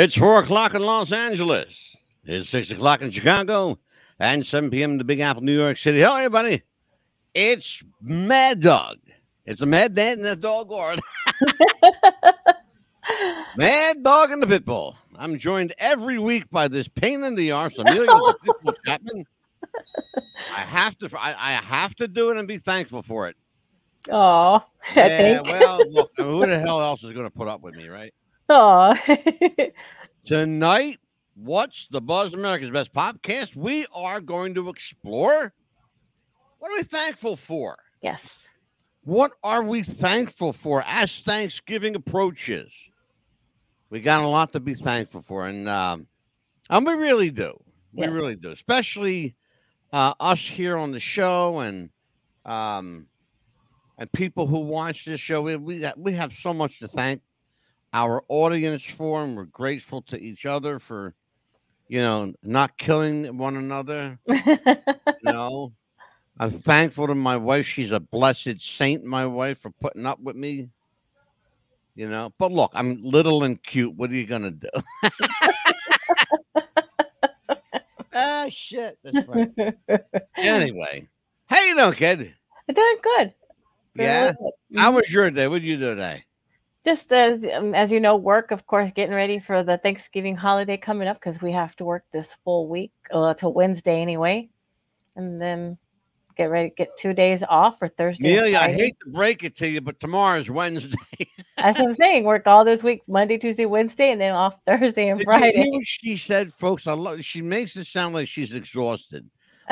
It's four o'clock in Los Angeles. It's six o'clock in Chicago and 7 p.m. in the Big Apple, New York City. Hello, everybody. It's Mad Dog. It's a Mad Dad and a dog guard. Mad Dog and the Pitbull. I'm joined every week by this pain in the arse, Amelia Pitbull Chapman. I have to, I, I have to do it and be thankful for it. Oh, Yeah, well, look, who the hell else is going to put up with me, right? Oh. Tonight, what's the Buzz America's Best Podcast? We are going to explore what are we thankful for? yes. What are we thankful for as Thanksgiving approaches? We got a lot to be thankful for, and um, and we really do. We Yes. really do, especially uh, us here on the show, and um, and people who watch this show. We we we have so much to thank our audience for, and we're grateful to each other for, you know, not killing one another. You know, I'm thankful to my wife. She's a blessed saint, my wife, for putting up with me. You know, but look, I'm little and cute. What are you gonna do? ah, shit. That's right. Anyway, how you doing, kid? I'm doing good. Doing Yeah? good. How Mhm. was your day? What did you do today? Just as um, as you know, work, of course, getting ready for the Thanksgiving holiday coming up because we have to work this full week uh, till Wednesday anyway, and then get ready, get two days off for Thursday. Amelia, I hate to break it to you, but tomorrow's Wednesday. That's what I'm saying. Work all this week, Monday, Tuesday, Wednesday, and then off Thursday and Did you Friday. she said, folks? I love. She makes it sound like she's exhausted.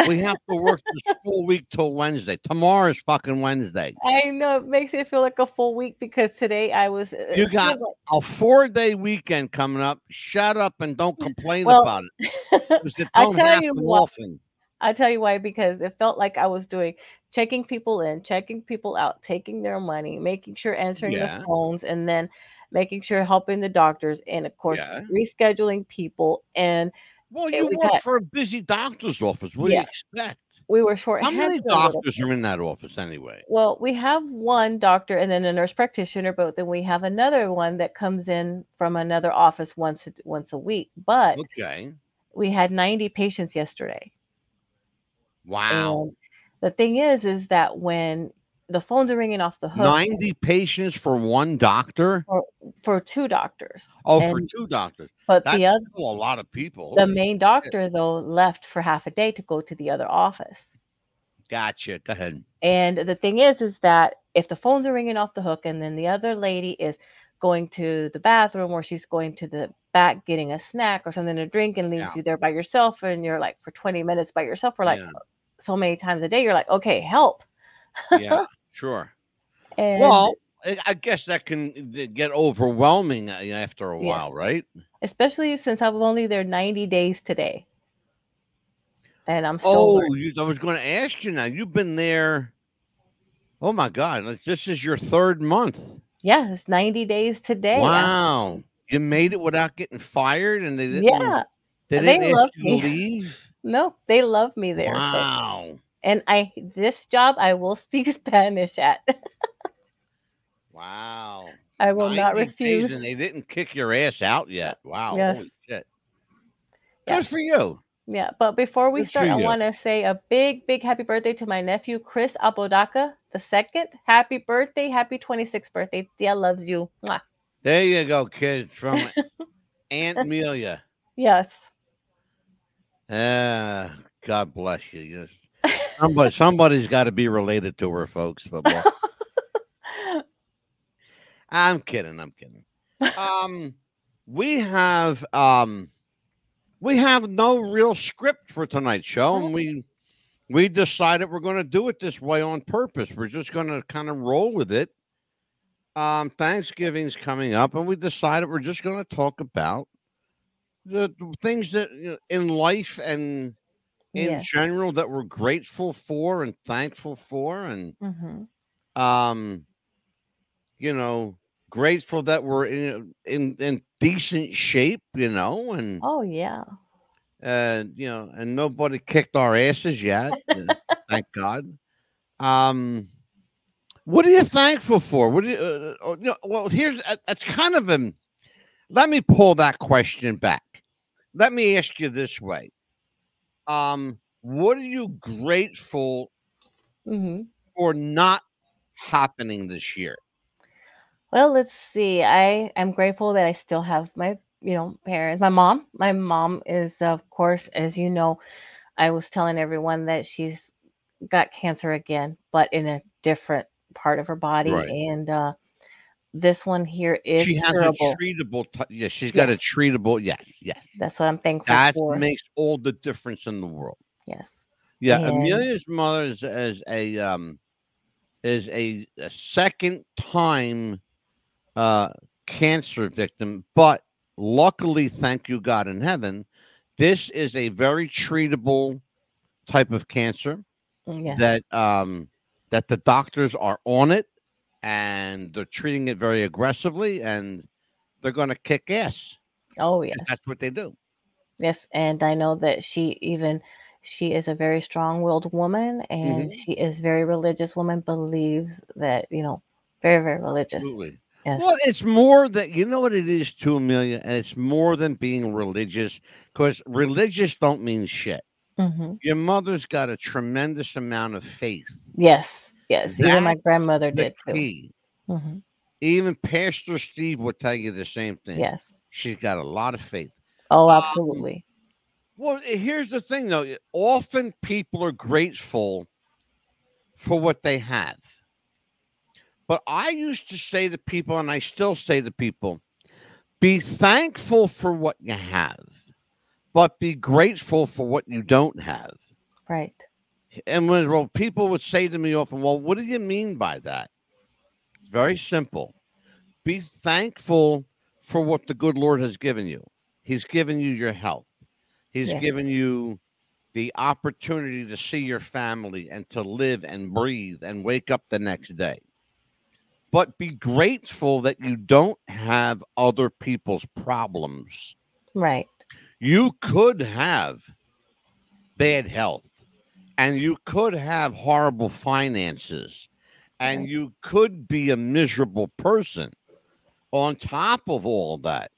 We have to work this full week till Wednesday. Tomorrow's fucking Wednesday. I know it makes it feel like a full week because today I was. uh, You got- A four day weekend coming up. Shut up and don't complain Well, about it. it don't tell you what- often. I tell you why because it felt like I was doing checking people in, checking people out, taking their money, making sure answering Yeah. the phones, and then making sure helping the doctors, and of course Yeah. rescheduling people. And Well, you work for a busy doctor's office. What do you expect? we were short. How many doctors are in that office anyway? Well, we have one doctor and then a nurse practitioner, but then we have another one that comes in from another office once a, once a week. But Okay. we had 90 patients yesterday. Wow. And the thing is, is that when the phones are ringing off the hook 90 patients for one doctor? for two doctors, Oh, for two doctors. but That's the other, a lot of people. the Holy main shit. doctor though left for half a day to go to the other office. Gotcha. Go ahead. And the thing is, is that if the phones are ringing off the hook, and then the other lady is going to the bathroom or she's going to the back getting a snack or something to drink and leaves Yeah. you there by yourself, and you're like for 20 minutes by yourself for like Yeah. so many times a day, you're like, okay, help. Yeah, sure. And Well, I guess that can uh, get overwhelming uh, after a Yes. while, right? especially since I'm only there 90 days today. And I'm still Oh, you, I was going to ask you now. You've been there. Oh my God! This is your third month. yeah, 90 days today. Wow! You made it without getting fired, and they didn't. Yeah. they they didn't ask love you me. to leave. No, they love me there. so- Wow! And I this job I will speak Spanish at. Wow! I will not refuse. and they didn't kick your ass out yet. Wow! Yes. Holy shit! Yeah. Good for you. Yeah, but before we Good start, I want to say a big, big happy birthday to my nephew Chris Apodaca the second. Happy birthday, happy 26th birthday. Tia loves you. Mwah. There you go, kid. From Aunt Amelia. Yes. Ah, God bless you. Yes. Somebody, somebody's got to be related to her, folks. But I'm kidding. I'm kidding. Um, we have um, we have no real script for tonight's show, and we we decided we're going to do it this way on purpose. We're just going to kind of roll with it. Um, Thanksgiving's coming up, and we decided we're just going to talk about the, the things that you know, in life and in Yeah. general that we're grateful for and thankful for, and hmm um, you know, grateful that we're in in in decent shape, you know, and Oh yeah. uh, you know, and nobody kicked our asses yet. thank God. Um, what are you thankful for? What do you, uh, uh, you know, well, here's uh, that's kind of an let me pull that question back. Let me ask you this way. Um, what are you grateful hmm for not happening this year? Well, let's see. I am grateful that I still have my, you know, parents. My mom. My mom is, of course, as you know, I was telling everyone that she's got cancer again, but in a different part of her body, Right. and uh, this one here is She has curable. a treatable. T- yeah, she's got a treatable. Yes, yes. That's what I'm thankful That for. makes all the difference in the world. yes. Yeah, And- Amelia's mother is, is a um is a, a second time uh cancer victim, but luckily, thank you God in heaven, this is a very treatable type of cancer Mm, Yes. that um that the doctors are on it and they're treating it very aggressively and they're going to kick ass. Oh, yes. That's what they do. Yes, and I know that she even she is a very strong-willed woman and Mhm. she is very religious woman, believes that, you know, very, very religious. Absolutely. Yes. Well, it's more that you know what it is too, Amelia, and it's more than being religious because religious don't mean shit. hmm Your mother's got a tremendous amount of faith. Yes. Yes. Even my grandmother did too. key. hmm Even Pastor Steve would tell you the same thing. Yes. She's got a lot of faith. Oh, Um, absolutely. Well, eh, here's the thing though. Often people are grateful for what they have. But I used to say to people, and I still say to people, be thankful for what you have, but be grateful for what you don't have. Right. And when well, people would say to me often, Well, what do you mean by that? Very simple. Be thankful for what the good Lord has given you. He's given you your health, He's Yes. given you the opportunity to see your family and to live and breathe and wake up the next day. But be grateful that you don't have other people's problems. Right. You could have bad health and you could have horrible finances and you could be a miserable person on top of all that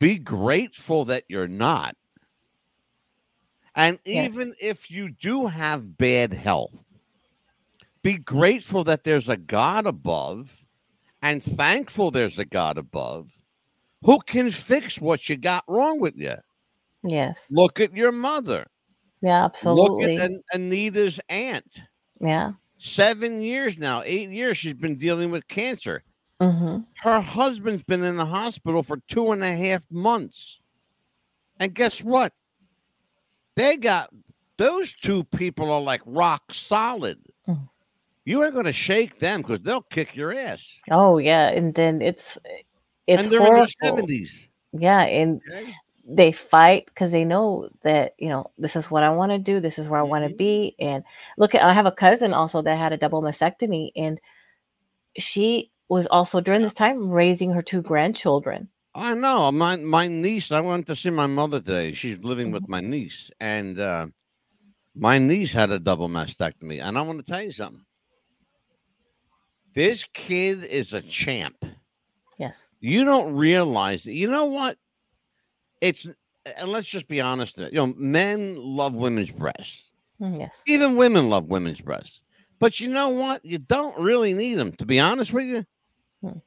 be grateful that you're not and Yes. even if you do have bad health be grateful that there's a god above and thankful there's a god above who can fix what you got wrong with you Yes. Look at your mother. Yeah, absolutely. Look at An- Anita's aunt. yeah. Seven years now, eight years she's been dealing with cancer. hmm Her husband's been in the hospital for two and a half months. And guess what? They got those two people are like rock solid. Mhm. You ain't gonna shake them because they'll kick your ass. Oh, yeah. And then it's it's and they're horrible. in their seventies. Yeah, and Okay? They fight because they know that you know this is what I want to do. This is where I want to Mhm. be. And look, at I have a cousin also that had a double mastectomy, and she was also during this time raising her two grandchildren. I know. My my niece, I went to see my mother today. She's living with Mm-hmm. my niece, and uh, my niece had a double mastectomy. And I want to tell you something. This kid is a champ. Yes. You don't realize it. You know what? It's and let's just be honest. You know, men love women's breasts. Mm, Yes. Even women love women's breasts. But you know what? You don't really need them. To be honest with you, Hmm.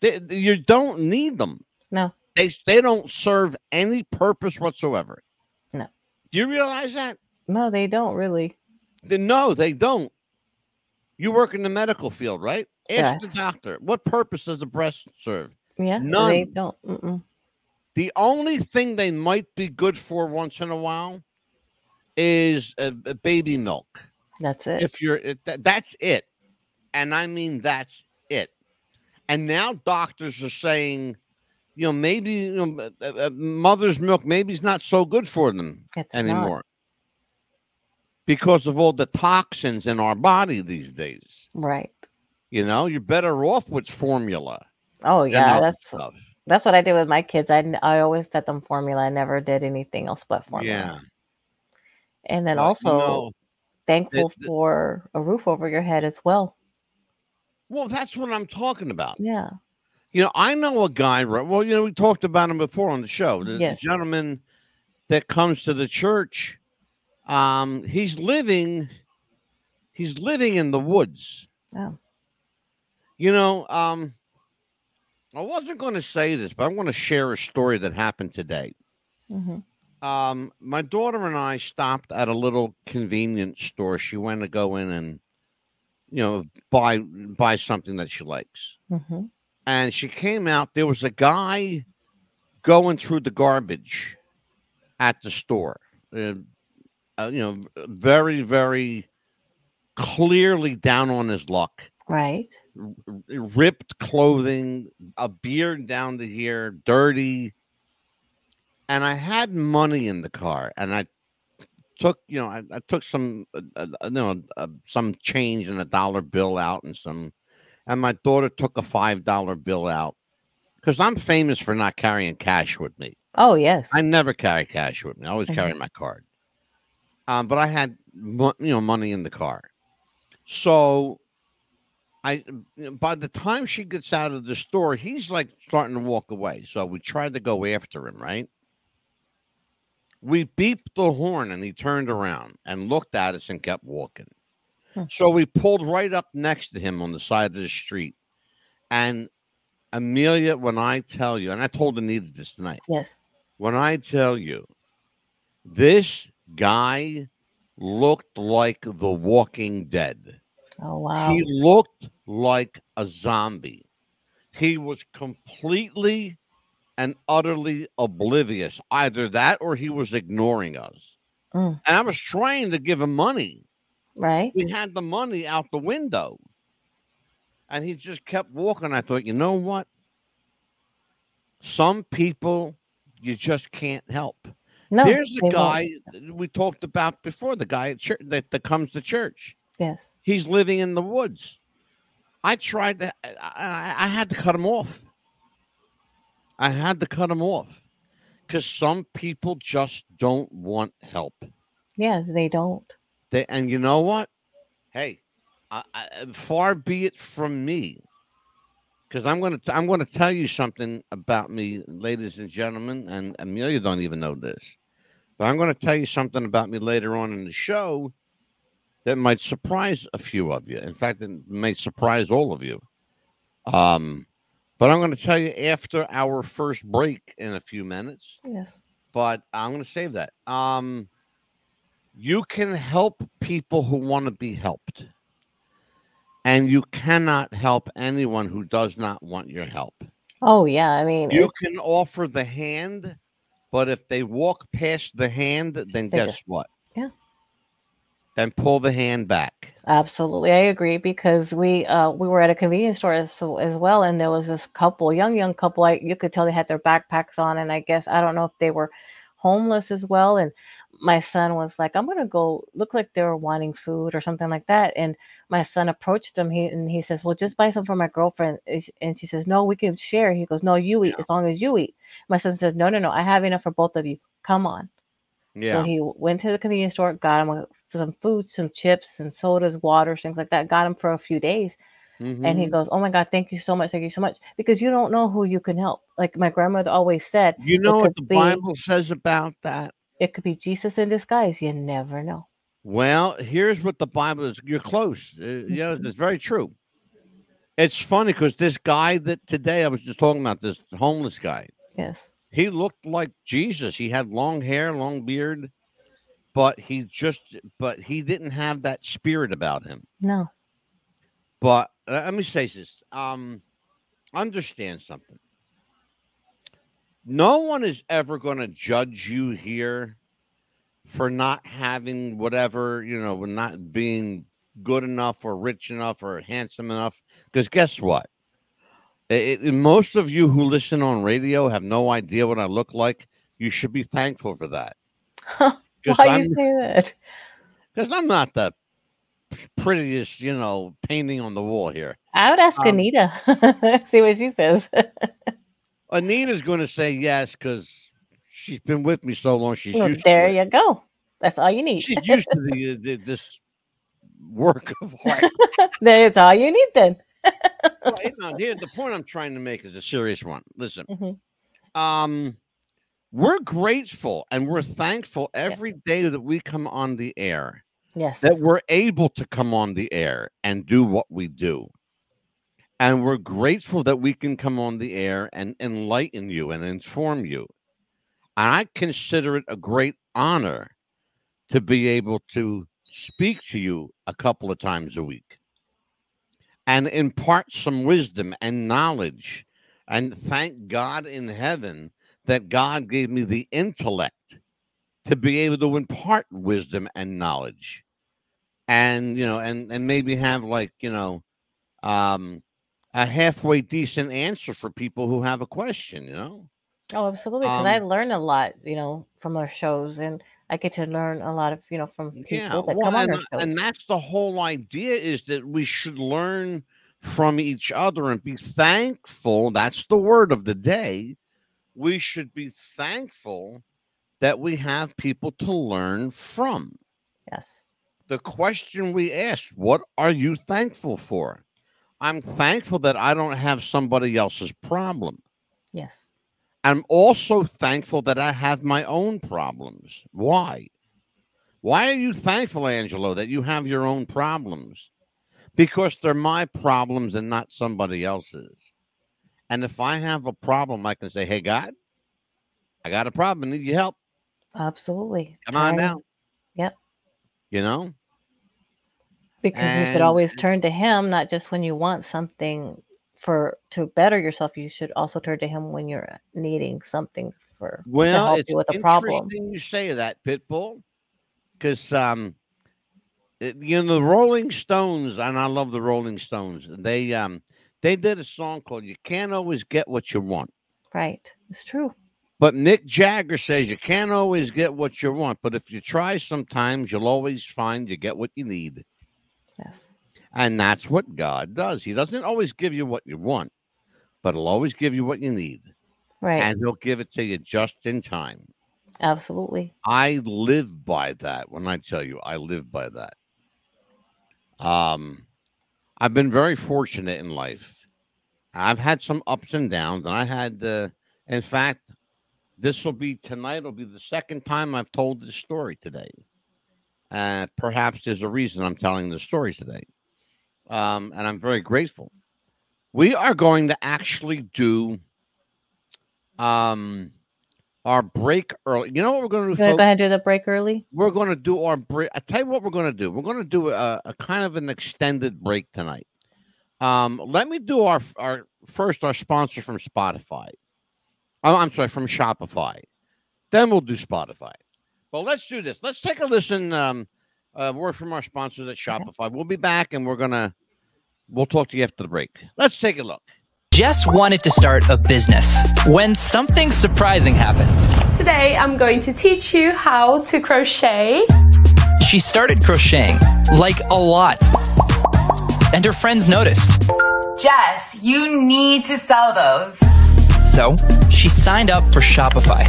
They- you don't need them. No. They they don't serve any purpose whatsoever. No. Do you realize that? No, they don't really. They- No, they don't. You work in the medical field, right? Ask the doctor. What purpose does a breast serve? Yeah. None. they don't. Mm-mm. The only thing they might be good for once in a while is a, a baby milk. That's it. If you're, that, that's it, and I mean that's it. And now doctors are saying, you know, maybe you know, uh, uh, mother's milk maybe is not so good for them it's not. anymore because of all the toxins in our body these days. Right. You know, you're better off with formula. Oh yeah, that's stuff. That's what I did with my kids. I I always fed them formula. I never did anything else but formula. Yeah. And then but, you also know, thankful the- for a roof over your head as well. well, that's what I'm talking about. Yeah. You know, I know a guy. Well, you know, we talked about him before on the show. The, the Yes. gentleman that comes to the church. Um, he's living. He's living in the woods. Oh. You know, um, I wasn't going to say this, but I want to share a story that happened today. hmm Um, my daughter and I stopped at a little convenience store. She went to go in and, you know, buy buy something that she likes. hmm And she came out. There was a guy going through the garbage at the store. Uh, uh, you know, very very clearly down on his luck. Right. r- ripped clothing, a beard down to here, dirty. And I had money in the car, and I took, you know, I, I took some, uh, uh, you know, uh, some change and a dollar bill out, and some, and my daughter took a five dollar bill out, because I'm famous for not carrying cash with me. Oh yes. I never carry cash with me. I always Mhm. carry my card. Um, but I had you know money in the car, so I by the time she gets out of the store, he's like starting to walk away. So we tried to go after him. Right? We beeped the horn, and he turned around and looked at us and kept walking. Hmm. So we pulled right up next to him on the side of the street, and Amelia, when I tell you, and I told Anita this tonight yes. when I tell you this guy looked like the walking dead. Oh wow. He looked like a zombie. He was completely and utterly oblivious. Either that or he was ignoring us. Mm. And I was trying to give him money. right. We had the money out the window. And he just kept walking. I thought, you know what? Some people you just can't help. No. There's they a won't. guy we talked about before, the guy at church that, that comes to church. Yes. He's living in the woods. I tried to, I, I, had to cut him off. I had to cut him off because some people just don't want help. Yes, they don't. They, and you know what? Hey, I, I, far be it from me, because I'm gonna t- I'm gonna tell you something about me, ladies and gentlemen, and Amelia don't even know this, but I'm gonna tell you something about me later on in the show that might surprise a few of you. In fact, it may surprise all of you. Um, but I'm gonna tell you after our first break in a few minutes Yes. but I'm going to save that. Um, you can help people who want to be helped, and you cannot help anyone who does not want your help. Oh yeah. I mean, You can offer the hand, but if they walk past the hand, then guess just- what? Yeah. Then pull the hand back. absolutely, I agree because we uh we were at a convenience store as, as well, and there was this couple, young young couple. I you could tell they had their backpacks on, and I guess I don't know if they were homeless as well. And my son was like, "I'm gonna go." Look like they were wanting food or something like that. And my son approached them. He and he says, "Well, just buy some for my girlfriend." And she- says, "No, we can share." He goes, "No, you eat as long as you eat." My son says, "No, no, no. I have enough for both of you. Come on." Yeah. So he went to the convenience store, got him a- some food, some chips, and sodas, water, things like that. Got him for a few days, and he Mhm. goes, "Oh my God, thank you so much, thank you so much," because you don't know who you can help. Like my grandmother always said, You know what the be- Bible says about that? it could be Jesus in disguise. You never know. Well, here's what the Bible is. You're close. Uh, yeah, Mhm. it's very true. It's funny because this guy that today I was just talking about, this homeless guy, Yes. he looked like Jesus. He had long hair, long beard, but he just, but he didn't have that spirit about him. No. But uh, let me say this: um, understand something. No one is ever going to judge you here for not having whatever you know, not being good enough or rich enough or handsome enough. Because guess what? It, it- most of you who listen on radio have no idea what I look like. You should be thankful for that. Why you I'm, say that? 'cause I'm not the prettiest, you know, painting on the wall here. I would ask Um, Anita. See what she says. Anita's going to say yes because she's been with me so long. She's Well, there you go. That's all you need. She's used to the, the this work of art. That's all you need then. well, you know, here the point I'm trying to make is a serious one. Listen, Mhm. um, we're grateful and we're thankful every day that we come on the air Yes. that we're able to come on the air and do what we do. And we're grateful that we can come on the air and enlighten you and inform you. And I consider it a great honor to be able to speak to you a couple of times a week and impart some wisdom and knowledge. And thank God in heaven that God gave me the intellect to be able to impart wisdom and knowledge and you know and and maybe have like you know um a halfway decent answer for people who have a question you know Oh, absolutely. Because I Um, learn a lot, you know, from our shows, and I get to learn a lot of, you know, from people yeah that well come on and, our shows. and that's the whole idea is that we should learn from each other and be thankful that's the word of the day we should be thankful that we have people to learn from. Yes. the question we asked what are you thankful for? I'm thankful that i don't have somebody else's problem. Yes. i'm also thankful that i have my own problems. Why? Why are you thankful angelo that you have your own problems? Because they're my problems and not somebody else's and if i have a problem i can say hey god i got a problem i need your help Absolutely. come on Try- now Yep. you know Because you should always turn to him, not just when you want something for to better yourself. You should also turn to him when you're needing something for to Well, help it's you with a problem. interesting you say that, Pitbull, because um, it- you know the Rolling Stones, and I love the Rolling Stones. They um, they did a song called "You Can't Always Get What You Want," Right. It's true. but Mick Jagger says you can't always get what you want, but if you try, sometimes you'll always find you get what you need, Yes. and that's what God does. He doesn't always give you what you want, but He'll always give you what you need, Right. and He'll give it to you just in time. Absolutely. I live by that. When I tell you, I live by that. Um, I've been very fortunate in life. I've had some ups and downs, and I had, uh, in fact, this will be tonight. Will be the second time I've told this story today. Uh, perhaps there's a reason I'm telling this story today, um, and I'm very grateful. We are going to actually do um, our break early. You know what we're going to do, You want to go ahead and do the break early? we're going to do our break. I tell you what, we're going to do. We're going to do a, a kind of an extended break tonight. Um, let me do our our first our sponsor from Spotify. Oh, I'm sorry, from Shopify. Then we'll do Spotify. But let's do this. Let's take a listen. Um, uh, word from our sponsors at Shopify. We'll be back, and we're gonna we'll talk to you after the break. Let's take a look. Jess wanted to start a business when something surprising happened. Today I'm going to teach you how to crochet. She started crocheting, like a lot. And her friends noticed. Jess, you need to sell those. So she signed up for Shopify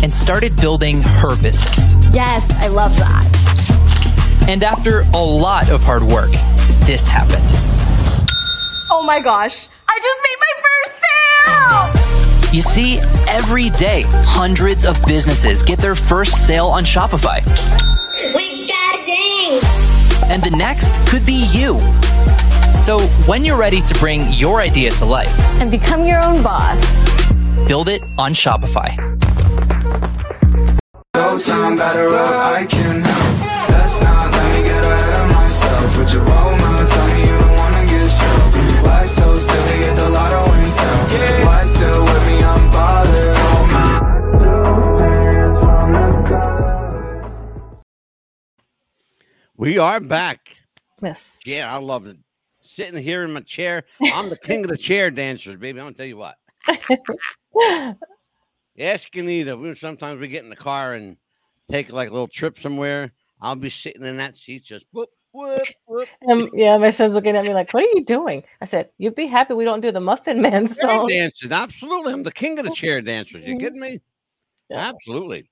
and started building her business. Yes, I love that. And after a lot of hard work, this happened. Oh my gosh, I just made my first sale! You see, every day, hundreds of businesses get their first sale on Shopify. We got ding! And the next could be you. So when you're ready to bring your idea to life, And become your own boss. build it on Shopify. Go time, better up, I can help. Let's not let me get ahead of myself. Put your bow mouth, stroked. Why so silly, get the lotto and tell. Why still with me, I'm bothered. Oh my. We are back. Yes. Yeah, I love it. Sitting here in my chair. I'm the king of the chair dancers, baby. I'm gonna tell you what. Ask Anita. We sometimes we get in the car and take like a little trip somewhere. I'll be sitting in that seat, just whoop whoop whoop. Um, yeah, my son's looking at me like, "What are you doing?" I said, "You'd be happy we don't do the Muffin Man song." Chair song." dancing, absolutely. I'm the king of the chair dancers. You kidding me? Yeah. Absolutely.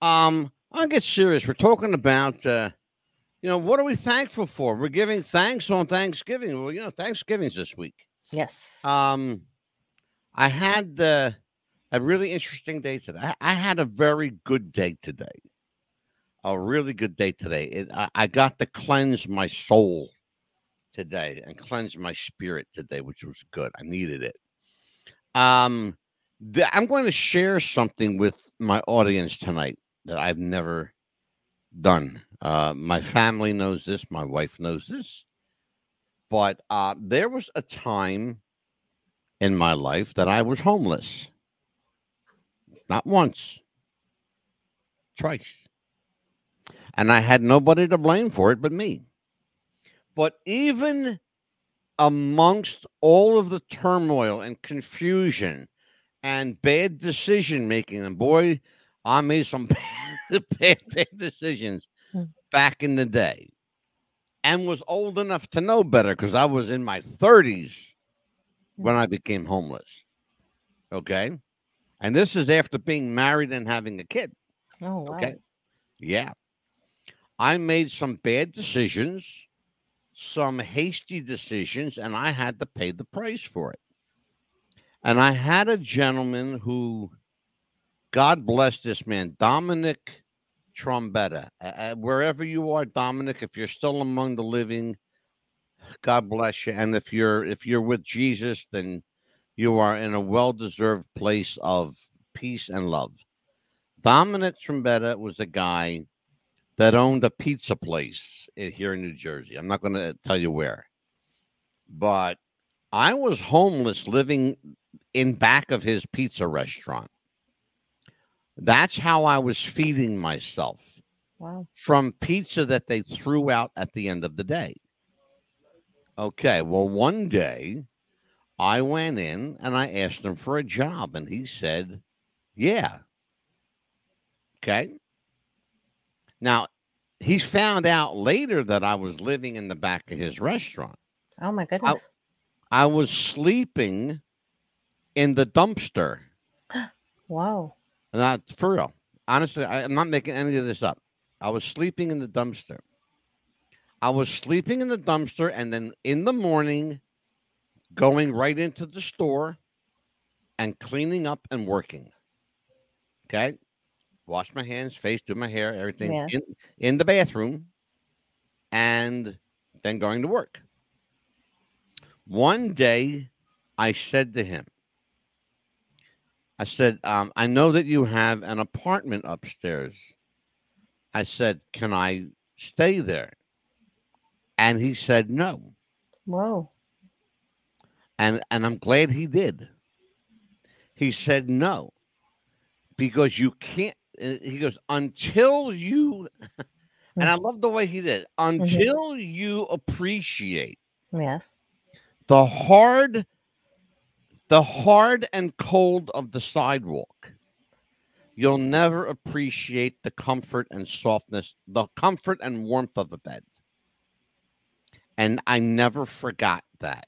Um, I'll get serious. We're talking about uh, you know, what are we thankful for? We're giving thanks on Thanksgiving. Well, you know, Thanksgiving's this week. Yes. Um, I had uh, a really interesting day today. I, I had a very good day today. A really good day today. It, I, I got to cleanse my soul today and cleanse my spirit today, which was good. I needed it. Um, the, I'm going to share something with my audience tonight that I've never done. Uh, my family knows this. My wife knows this. But uh, there was a time in my life that I was homeless. Not once, twice. And I had nobody to blame for it but me. But even amongst all of the turmoil and confusion and bad decision making, and boy, I made some bad, bad, bad decisions Hmm. back in the day and was old enough to know better because I was in my 30s when I became homeless. Okay. And this is after being married and having a kid. Oh wow. Okay. Yeah. I made some bad decisions, some hasty decisions, and I had to pay the price for it. And I had a gentleman who, God bless this man, Dominic Trombetta. Uh, wherever you are, Dominic, if you're still among the living, God bless you. And if you're if you're with Jesus, then you are in a well-deserved place of peace and love. Dominic Trombetta was a guy that owned a pizza place here in New Jersey. I'm not going to uh, tell you where, but I was homeless living in back of his pizza restaurant. That's how I was feeding myself Wow. from pizza that they threw out at the end of the day. Okay, well, one day I went in and I asked him for a job, and he said, Yeah. Okay. Now, he found out later that I was living in the back of his restaurant. Oh my goodness. I was sleeping in the dumpster. Wow. That's for real. Honestly, I, I'm not making any of this up. I was sleeping in the dumpster. I was sleeping in the dumpster, and then in the morning, going right into the store and cleaning up and working. Okay. Wash my hands, face, do my hair, everything in, in the bathroom, and then going to work. One day, I said to him, I said, um, I know that you have an apartment upstairs. I said, Can I stay there? And he said no. Whoa. And and I'm glad he did. He said no. Because you can't he goes, until you and I love the way he did, mm-hmm. until you appreciate Yes. the hard the hard and cold of the sidewalk you'll never appreciate the comfort and softness the comfort and warmth of a bed. And i never forgot that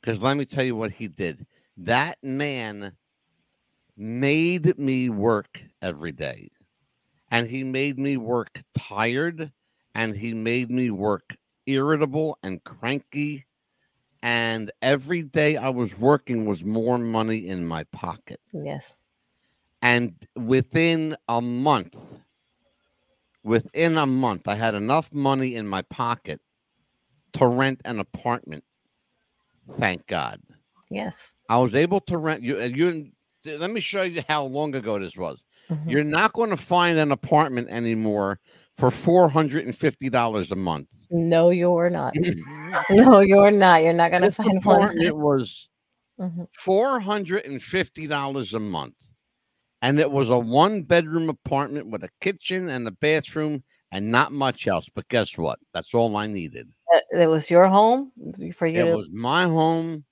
because let me tell you what he did. That man made me work every day and he made me work tired and he made me work irritable and cranky and every day I was working was more money in my pocket. Yes. And within a month, within a month, I had enough money in my pocket to rent an apartment. Thank God. Yes. I was able to rent you. You let me show you how long ago this was. Mhm. You're not going to find an apartment anymore for four hundred and fifty dollars a month. No, you're not. no, you're not. You're not gonna This find one. It was Mhm. four hundred and fifty dollars a month, and it was a one bedroom apartment with a kitchen and a bathroom and not much else. But guess what? That's all I needed. Uh, It was your home for you It to. was my home,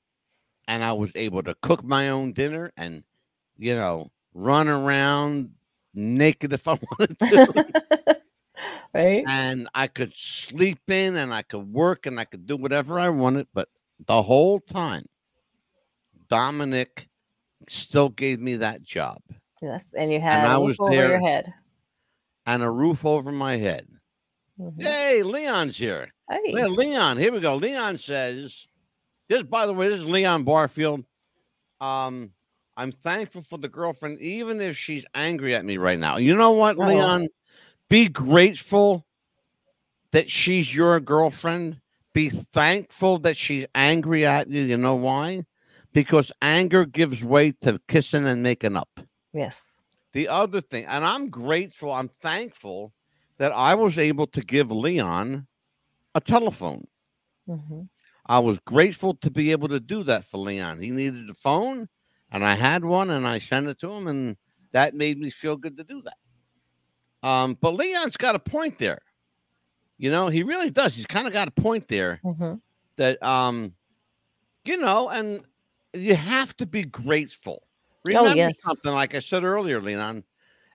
and I was able to cook my own dinner and, you know, run around naked if I wanted to. right. and I could sleep in and I could work and I could do whatever I wanted. But the whole time, Dominic still gave me that job Yes. And you had I a was roof over your there. head. and a roof over my head. Mhm. Hey, Leon's here. Hey. Yeah, Leon, here we go. Leon says, this, by the way, this is Leon Barfield. Um, I'm thankful for the girlfriend, even if she's angry at me right now. You know what, Oh. Leon? Be grateful that she's your girlfriend. Be thankful that she's angry at you. You know why? Because anger gives way to kissing and making up. Yes. The other thing, and I'm grateful, I'm thankful that I was able to give Leon a telephone. hmm I was grateful to be able to do that for Leon. He needed a phone, and I had one, and I sent it to him, and that made me feel good to do that. Um, but Leon's got a point there. You know, he really does. He's kind of got a point there hmm that, um, you know, and you have to be grateful. Remember Oh, yes. something like I said earlier, Leon.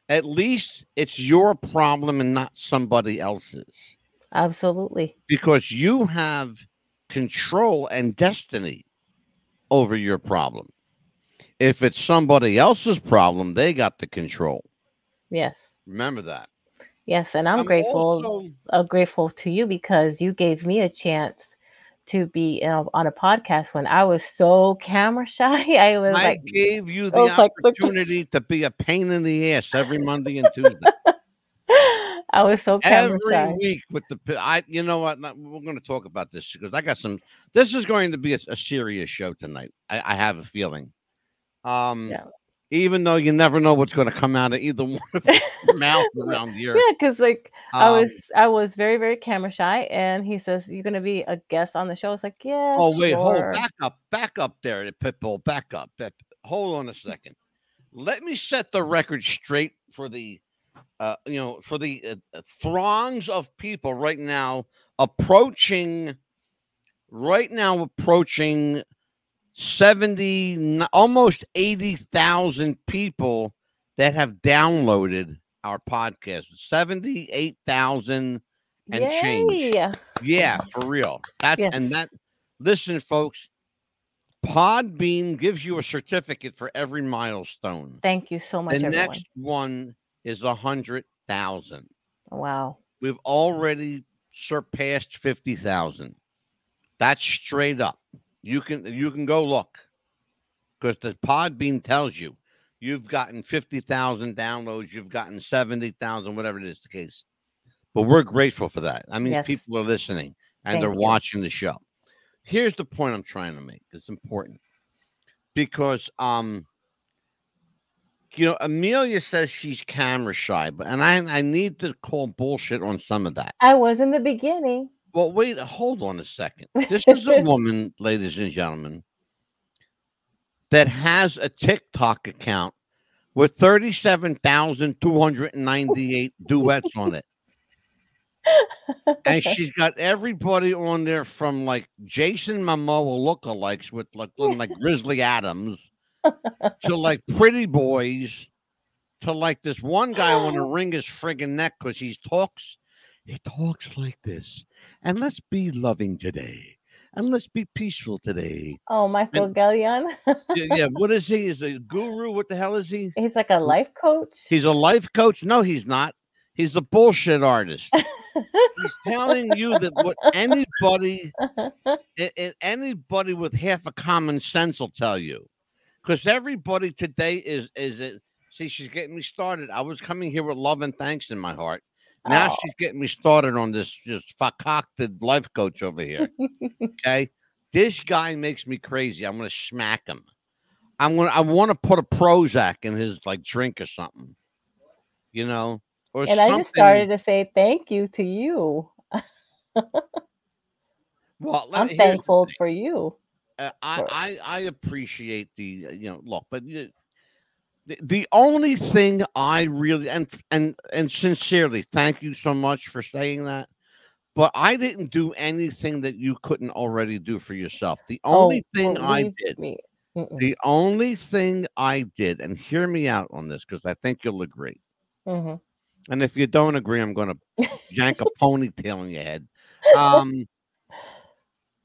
At least it's your problem and not somebody else's Absolutely. because you have control and destiny over your problem. If it's somebody else's problem, they got the control. Yes. Remember that. Yes. And I'm, I'm grateful. also- uh, grateful to you because you gave me a chance to be know, on a podcast when I was so camera shy. I was I like, gave you the was like, opportunity to be a pain in the ass every Monday and Tuesday. I was so every shy. week with the I you know what we're going to talk about this because I got some this is going to be a, a serious show tonight I, I have a feeling um Yeah. even though you never know what's going to come out of either one of your mouth around here Yeah, because like I Um, was, I was very, very camera shy, and he says you're gonna be a guest on the show. It's like, yeah. oh wait hold back up back up there pitbull back up Pip- hold on a second let me set the record straight for the uh you know for the uh, uh, throngs of people right now approaching right now approaching 70 n- almost 80,000 people that have downloaded our podcast 78,000 and change. Yay! yeah for real that and that listen folks Podbean gives you a certificate for every milestone Thank you so much, the everyone. next one is a hundred thousand. Wow. We've already surpassed fifty thousand. That's straight up. You can you can go look because the Podbean tells you you've gotten fifty thousand downloads, you've gotten seventy thousand, whatever it is the case. But we're grateful for that. I mean, Yes. people are listening and Thank they're you. watching the show. Here's the point I'm trying to make. It's important because um you know, Amelia says she's camera shy, but and I I need to call bullshit on some of that. I was in the beginning. Well, wait, hold on a second. This is a woman, ladies and gentlemen, that has a TikTok account with 37,298 duets on it. And she's got everybody on there from like Jason Momoa lookalikes with like looking like Grizzly Adams to like pretty boys to like this one guy want to wring his friggin' neck because he talks he talks like this. And let's be loving today. And let's be peaceful today. Oh, Michael Gallion. yeah, yeah, what is he? Is a guru? What the hell is he? He's like a life coach. He's a life coach? No, he's not. He's a bullshit artist. he's telling you that what anybody anybody with half a common sense will tell you. Because everybody today is is it see, she's getting me started. I was coming here with love and thanks in my heart. Now she's getting me started on this just concocted life coach over here. okay. This guy makes me crazy. I'm gonna smack him. I'm gonna I want to put a Prozac in his like drink or something. You know? Or and I just started to say thank you to you. well, I'm thankful for you. Uh, I, I I appreciate the uh, you know look, but you, the, only thing I really and and and sincerely thank you so much for saying that. But I didn't do anything that you couldn't already do for yourself. The only thing I did, me. Mm-mm. the only thing I did, and hear me out on this because I think you'll agree. Mhm. And if you don't agree, I'm going to yank a ponytail in your head. Um,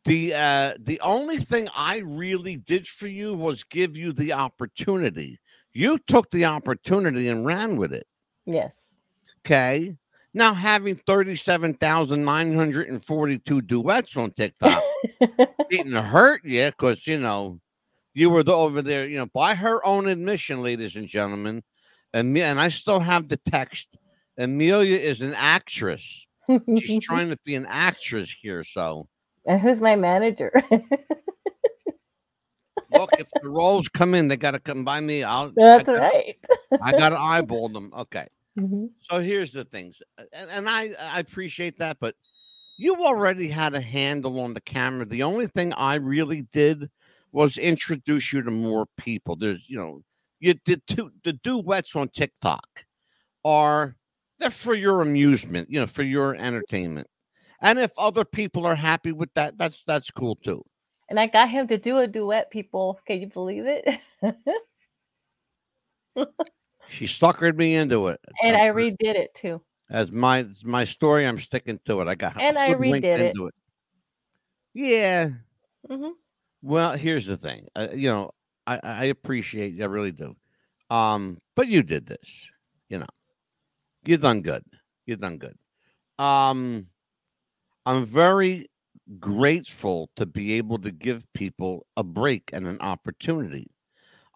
the uh, the only thing I really did for you was give you the opportunity. You took the opportunity and ran with it. Yes. Okay. Now having 37,942 duets on TikTok didn't hurt you because, you know, you were the, over there, you know, by her own admission, ladies and gentlemen. And, me, and I still have the text. Amelia is an actress. She's trying to be an actress here. So, and who's my manager? look, if the roles come in, they got to come by me. I'll, That's I, gotta- right. I got to eyeball them. Okay. Mhm. So here's the things, and, and I I appreciate that, but you already had a handle on the camera. The only thing I really did was introduce you to more people. There's you know you did two the duets on TikTok are they're for your amusement, you know, for your entertainment. And if other people are happy with that, that's that's cool too. And I got him to do a duet, people. Can you believe it? She suckered me into it. and I redid it too. as my my story, I'm sticking to it. I got And I redid it. it. Yeah, hmm Well, here's the thing. Uh, you know, I, I appreciate you, I really do. Um, but you did this, you know. you've done good. You've done good. Um, I'm very grateful to be able to give people a break and an opportunity.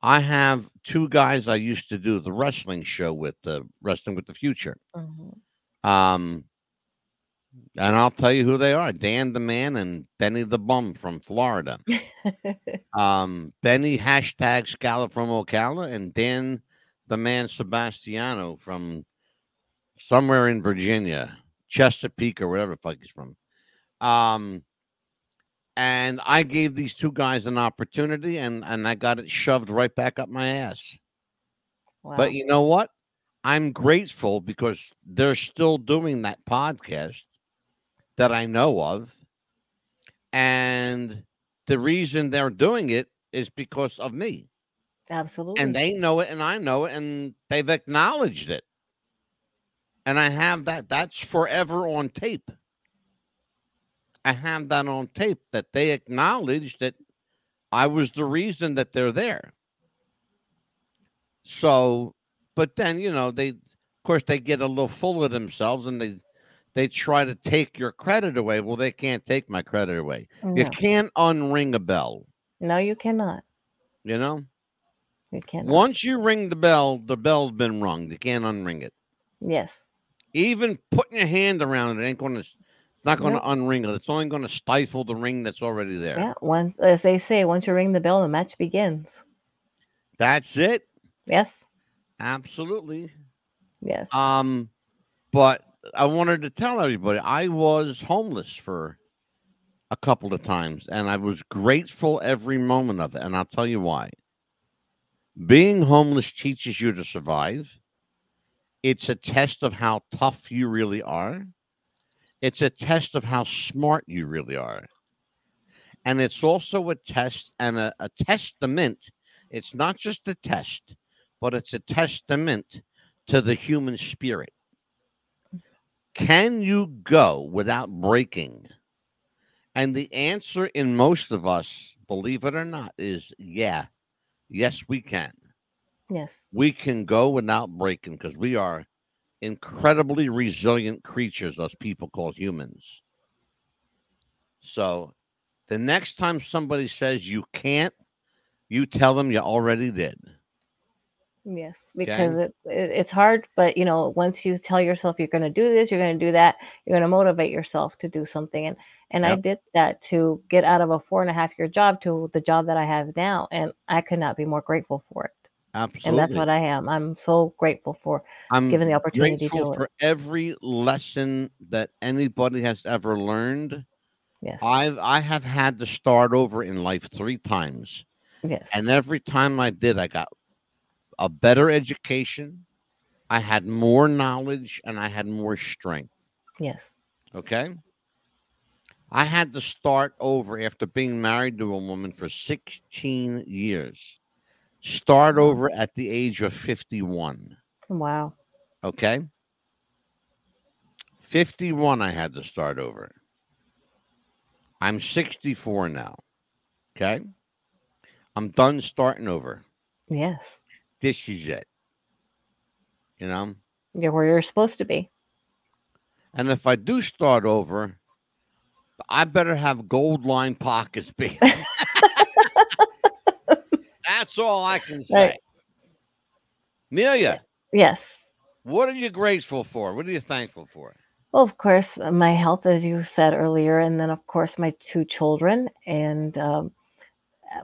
I have two guys I used to do the wrestling show with, the Wrestling with the Future. hmm Um, and I'll tell you who they are: Dan the Man and Benny the Bum from Florida. Um, Benny hashtag Scala from Ocala, and Dan the Man Sebastiano from somewhere in Virginia, Chesapeake or whatever the fuck he's from. Um, and I gave these two guys an opportunity, and and I got it shoved right back up my ass. wow. But you know what? I'm grateful because they're still doing that podcast that I know of. And the reason they're doing it is because of me. Absolutely. And they know it and I know it and they've acknowledged it. And I have that that's forever on tape. I have that on tape that they acknowledged that I was the reason that they're there. So, but then you know they, of course, they get a little full of themselves and they they try to take your credit away. Well, they can't take my credit away. You can't unring a bell. no, you cannot. You know, You cannot. once you ring the bell, the bell's been rung. You can't unring it. Yes. Even putting your hand around it ain't gonna. It's not gonna Nope. unring it. It's only gonna stifle the ring that's already there. Yeah. Once, as they say, once you ring the bell, the match begins. That's it. Yes. Absolutely. Yes. Um, but I wanted to tell everybody I was homeless for a couple of times, and I was grateful every moment of it. And I'll tell you why. Being homeless teaches you to survive. It's a test of how tough you really are. It's a test of how smart you really are. And it's also a test and a, a testament. It's not just a test, but it's a testament to the human spirit. Can you go without breaking? And the answer in most of us, believe it or not, is yeah. Yes, we can. yes. We can go without breaking because we are incredibly resilient creatures, those people called humans. So the next time somebody says you can't, you tell them you already did. Yes, because it, it it's hard, but you know, once you tell yourself you're going to do this, you're going to do that, you're going to motivate yourself to do something. And and I did that to get out of a four and a half year job to the job that I have now, and I could not be more grateful for it. Absolutely. And that's what I am. I'm so grateful for I'm given the opportunity to grateful for every lesson that anybody has ever learned. Yes, I've I have had to start over in life three times, yes, and every time I did, I got a better education. I had more knowledge, and I had more strength. yes. Okay. I had to start over after being married to a woman for 16 years. Start over at the age of 51. Wow. Okay. 51, I had to start over. I'm 64 now. Okay. I'm done starting over. Yes, This is it. You know, you're where you're supposed to be. And if I do start over, I better have gold line pockets, baby. That's all I can say. Right. Amelia, Yes. what are you grateful for? What are you thankful for? Well, of course, my health, as you said earlier, and then of course my two children, and um,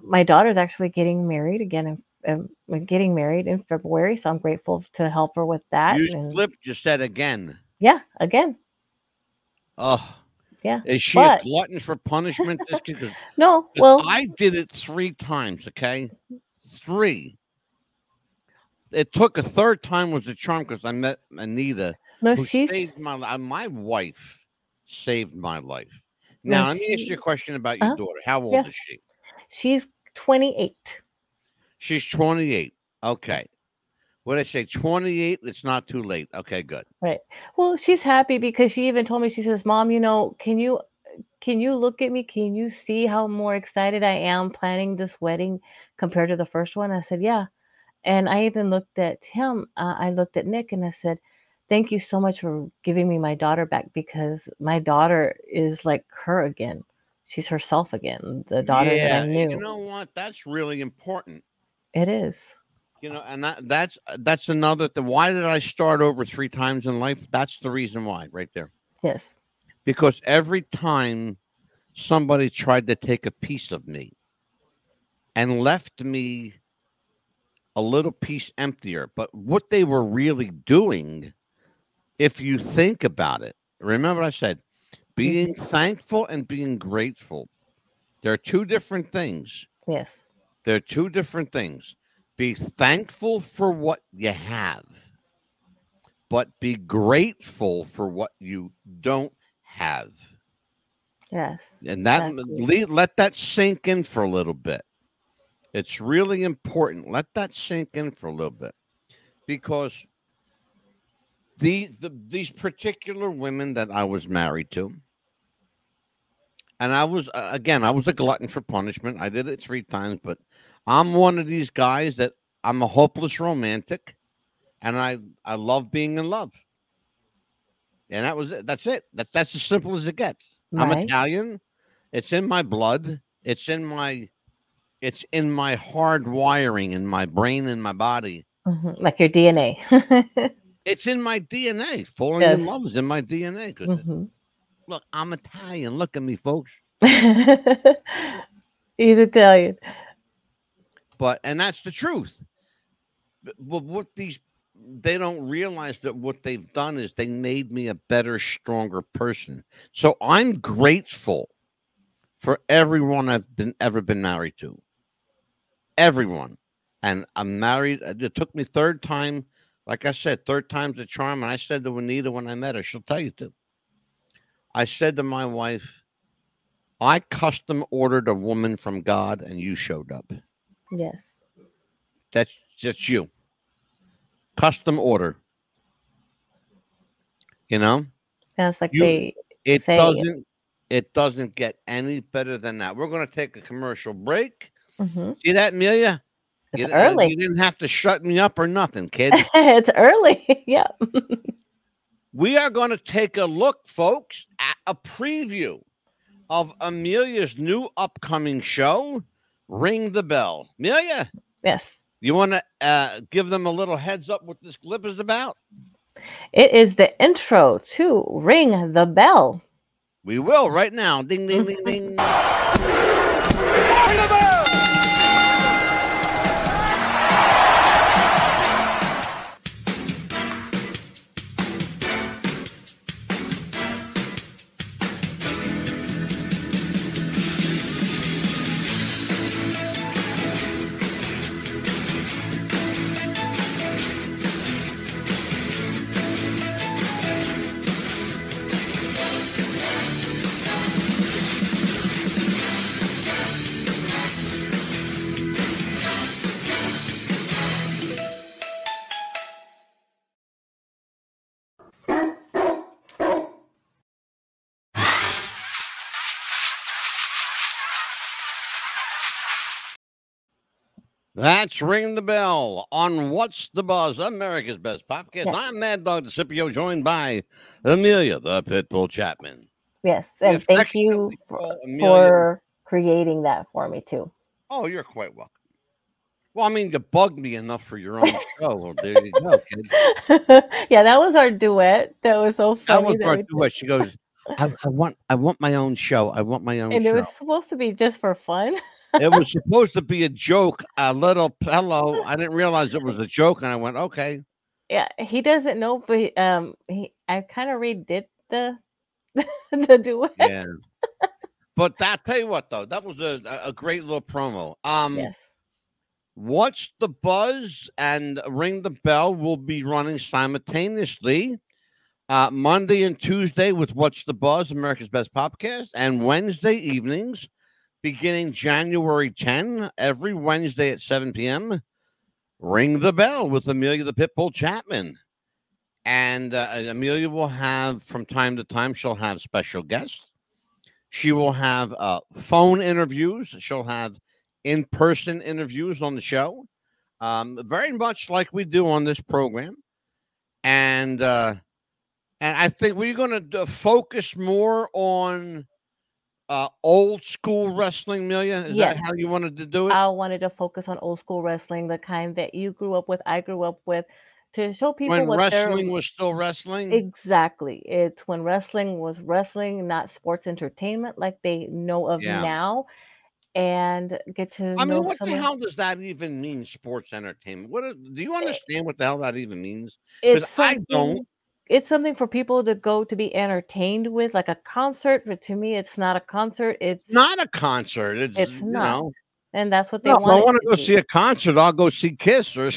my daughter's actually getting married again. In, we're getting married in February, so I'm grateful to help her with that. You and slipped, you said again. yeah, again, Oh, yeah. is she But- a glutton for punishment? This kid, No, well, I did it three times, okay? Three. It took a third time was a charm because I met Anita, no, she's saved my. My wife saved my life. Now, No, let me ask you a question about your Uh-huh. daughter. How old Yeah. is she? she's 28. She's 28. Okay. What I say, 28, it's not too late. Okay, good. Right. Well, she's happy because she even told me, she says, Mom, you know, can you can you look at me? Can you see how more excited I am planning this wedding compared to the first one? I said, Yeah. And I even looked at him. Uh, I looked at Nick and I said, Thank you so much for giving me my daughter back because my daughter is like her again. She's herself again. The daughter that I knew. You know what? That's really important. it is. You know, and that, that's that's another thing. Why did I start over three times in life? That's the reason why, right there. Yes. Because every time somebody tried to take a piece of me and left me a little piece emptier, but what they were really doing, if you think about it, remember I said being mm-hmm. thankful and being grateful. They're two different things. Yes. They're two different things. Be thankful for what you have, but be grateful for what you don't have. Yes. And that Exactly. let that sink in for a little bit. It's really important. Let that sink in for a little bit because the, the these particular women that I was married to, and I was uh, again, I was a glutton for punishment. I did it three times, but I'm one of these guys that I'm a hopeless romantic, and I I love being in love. And that was it. That's it. That's that's as simple as it gets. I'm Italian. It's in my blood. It's in my it's in my hard wiring in my brain and my body. Mhm. Like your DNA. It's in my DNA. Falling in love is in my DNA. it- Mhm. look, I'm Italian. Look at me, folks. He's Italian. But and that's the truth. But, but what these they don't realize that what they've done is they made me a better, stronger person. So I'm grateful for everyone I've been ever been married to. Everyone. And I'm married. uh, It took me third time. Like I said, third time's a charm. And I said to Anita when I met her, she'll tell you to. I said to my wife, I custom ordered a woman from God and you showed up. Yes. That's just you. Custom order. You know, That's like You- they it Say it. doesn't. It doesn't get any better than that. We're going to take a commercial break. Mhm. See that, Amelia? It's You, early. you didn't have to shut me up or nothing, kid. it's early. yeah. we are going to take a look, folks, at a preview of Amelia's new upcoming show, Ring the Bell. Amelia, Yes. You want to uh, give them a little heads up what this clip is about? It is the intro to Ring the Bell. We will right now. Ding, ding, ding, ding. That's Ring the Bell on What's the Buzz, America's Best Podcast. Yes. I'm Mad Dog DeCipio, joined by Amelia, the Pitbull Chapman. Yes, and Yes, thank you for, for creating that for me too. Oh, you're quite welcome. Well, I mean, you bugged me enough for your own show. Well, there you go, kid. yeah, that was our duet. That was so funny. That was that our duet. She goes, I, I want I want my own show. I want my own and it was supposed to be just for fun. it was supposed to be a joke, a little hello. I didn't realize it was a joke, and I went, okay. yeah, he doesn't know, but um, he I kind of redid the the duet. Yeah. but that tell you what though, that was a, a a great little promo. Um Yes. What's the Buzz and Ring the Bell will be running simultaneously uh, Monday and Tuesday with What's the Buzz, America's Best Podcast, and Wednesday evenings beginning January 10, every Wednesday at 7 p.m. Ring the Bell with Amelia the Pitbull Chapman. And uh, Amelia will have, from time to time, she'll have special guests. She will have uh, phone interviews. She'll have in person interviews on the show, um, very much like we do on this program. And uh, and I think we're going to focus more on uh, old school wrestling. Amelia, is Yes. that how you wanted to do it? I wanted to focus on old school wrestling, the kind that you grew up with, I grew up with, to show people when wrestling was still wrestling. Exactly. It's when wrestling was wrestling, not sports entertainment like they know of Yeah. now. And get to I know mean, what the hell does that even mean? Sports entertainment. What are- do Eh you understand? What the hell that even means? 'Cause it's I don't. It's something for people to go to be entertained with, like a concert. But to me, it's not a concert. It's Not a concert. It's, It's you not. know. and that's what they No, if I want. want to go be. see a concert, I'll go see Kiss or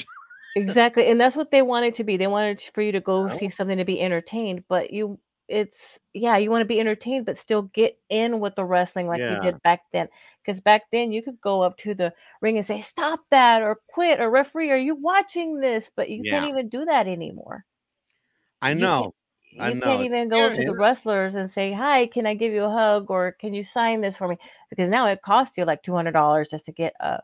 Exactly, and that's what they wanted to be. They wanted for you to go see something to be entertained, but you it's yeah, you want to be entertained but still get in with the wrestling like Yeah. you did back then. Cuz back then you could go up to the ring and say stop that or quit or referee are you watching this? But you can't even do that anymore. I know. You I can't even go Yeah, up to the yeah. wrestlers and say, "Hi, can I give you a hug or can you sign this for me?" Because now it costs you like $200 just to get a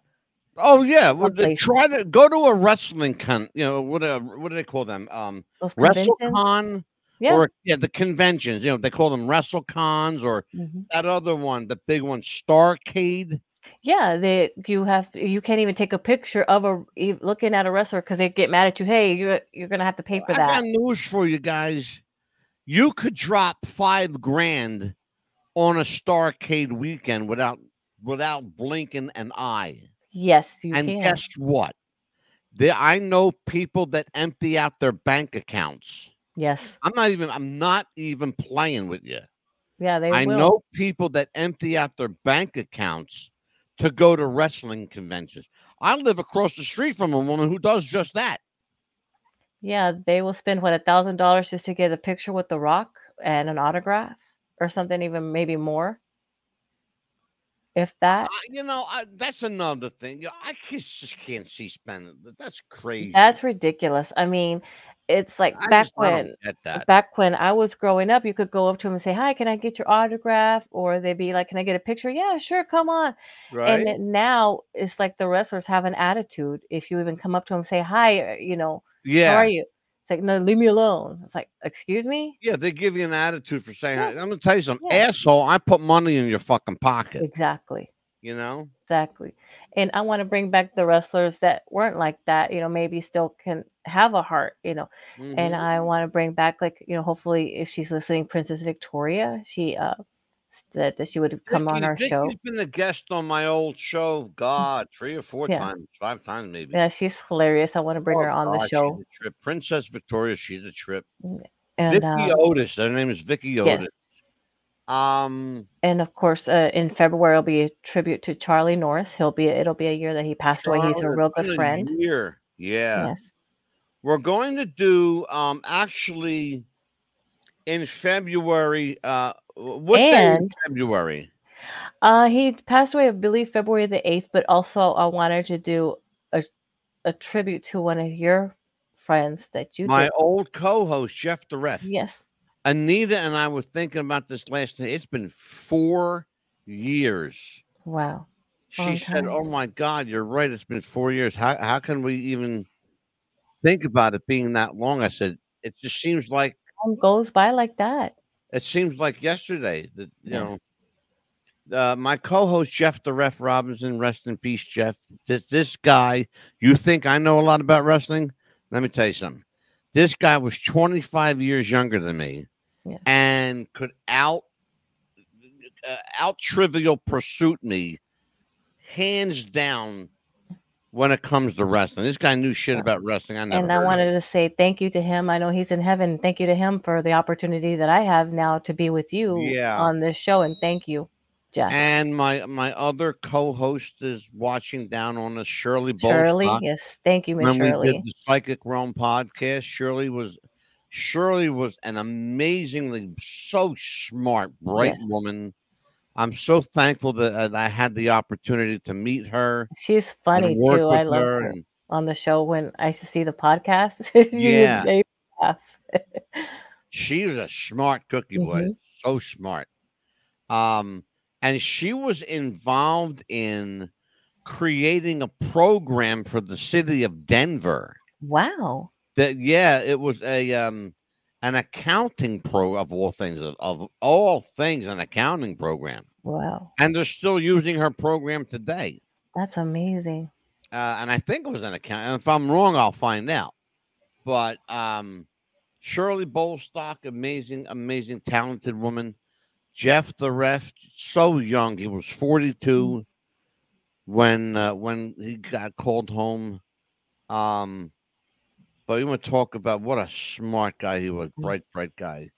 Oh yeah. Well, they try to go to a wrestling con. You know what? Uh, what do they call them? Um, those. WrestleCon Yeah. or yeah, the conventions. You know, they call them WrestleCons or mhm. that other one, the big one, Starcade. Yeah, they you have you can't even take a picture of a e- looking at a wrestler because they get mad at you. Hey, you're you're gonna have to pay oh, for I that. got news for you guys. You could drop five grand on a Starcade weekend without without blinking an eye. Yes, you can. and can. guess what? There, I know people that empty out their bank accounts. yes, I'm not even. I'm not even playing with you. yeah, they I will. know people that empty out their bank accounts to go to wrestling conventions. I live across the street from a woman who does just that. Yeah, they will spend what a thousand dollars just to get a picture with The Rock and an autograph or something, even maybe more. If that, I, you know, I, that's another thing. I just can't see spending. That's crazy. that's ridiculous. I mean, it's like I back just- when back when I was growing up, you could go up to them and say, "Hi, can I get your autograph?" Or they'd be like, "Can I get a picture?" Yeah, sure, come on. right? And now it's like the wrestlers have an attitude. If you even come up to them and say, "Hi," uh, you know, yeah, how are you? It's like, no, leave me alone. It's like, excuse me? Yeah, they give you an attitude for saying, Yeah. I'm gonna tell you something, Yeah. asshole. I put money in your fucking pocket. Exactly. You know? Exactly. And I want to bring back the wrestlers that weren't like that, you know, maybe still can have a heart, you know. And Mhm. I want to bring back, like, you know, hopefully if she's listening, Princess Victoria, she uh said that she would come on Vicky- our show. Vicky's been a guest on my old show. God, three or four Yeah. times, five times maybe. Yeah, she's hilarious. I want to bring Oh, her on the God, she's show. Princess Victoria, she's a trip. And Vicky uh, Otis, her name is Vicky yes. Um, and of course, uh, in February will be a tribute to Charlie Norris. He'll be it'll be a year that he passed away. He's a real good a friend. Year. Yeah. Yes. We're going to do um actually in February. Uh what day in February? uh, he passed away, I believe, February the eighth. But also, I wanted to do a a tribute to one of your friends that you My did. old co-host, Jeff the Ref. Yes. Anita and I were thinking about this last night. It's been four years. Wow. She Long said, time. "Oh my God, you're right. It's been four years. How how can we even think about it being that long?" I said, "It just seems like Time goes by like that. it seems like yesterday that you Yes. know." Uh, my co-host Jeff the Ref Robinson, rest in peace, Jeff. This this guy, you think I know a lot about wrestling? Let me tell you something. This guy was 25 years younger than me, Yeah. and could out uh, out trivial pursuit me, hands down. When it comes to wrestling, this guy knew shit Yeah. about wrestling. I never. and I wanted to say thank you to him. I know he's in heaven. Thank you to him for the opportunity that I have now to be with you Yeah. on this show. And thank you, Jeff. And my my other co-host is watching down on us, Shirley Shirley, Bolstock. yes, thank you, Miss when we Shirley. did the Psychic Realm podcast, Shirley was Shirley was an amazingly so smart, bright Yes. woman. I'm so thankful that, uh, that I had the opportunity to meet her. She's funny too. I love her her and- on the show when I see the podcast. she Yeah. make me laugh. she was a smart cookie boy, Mhm. so smart. Um, and she was involved in creating a program for the city of Denver. wow. That yeah, it was a um an accounting pro of all things of, of all things an accounting program, Wow. and they're still using her program today. That's amazing. Uh, and I think it was an account. And if I'm wrong, I'll find out. But um, Shirley Bolstock, amazing, amazing, talented woman. Jeff the ref, so young. He was 42 when uh, when he got called home. Um, but we want to talk about what a smart guy he was, bright, bright guy.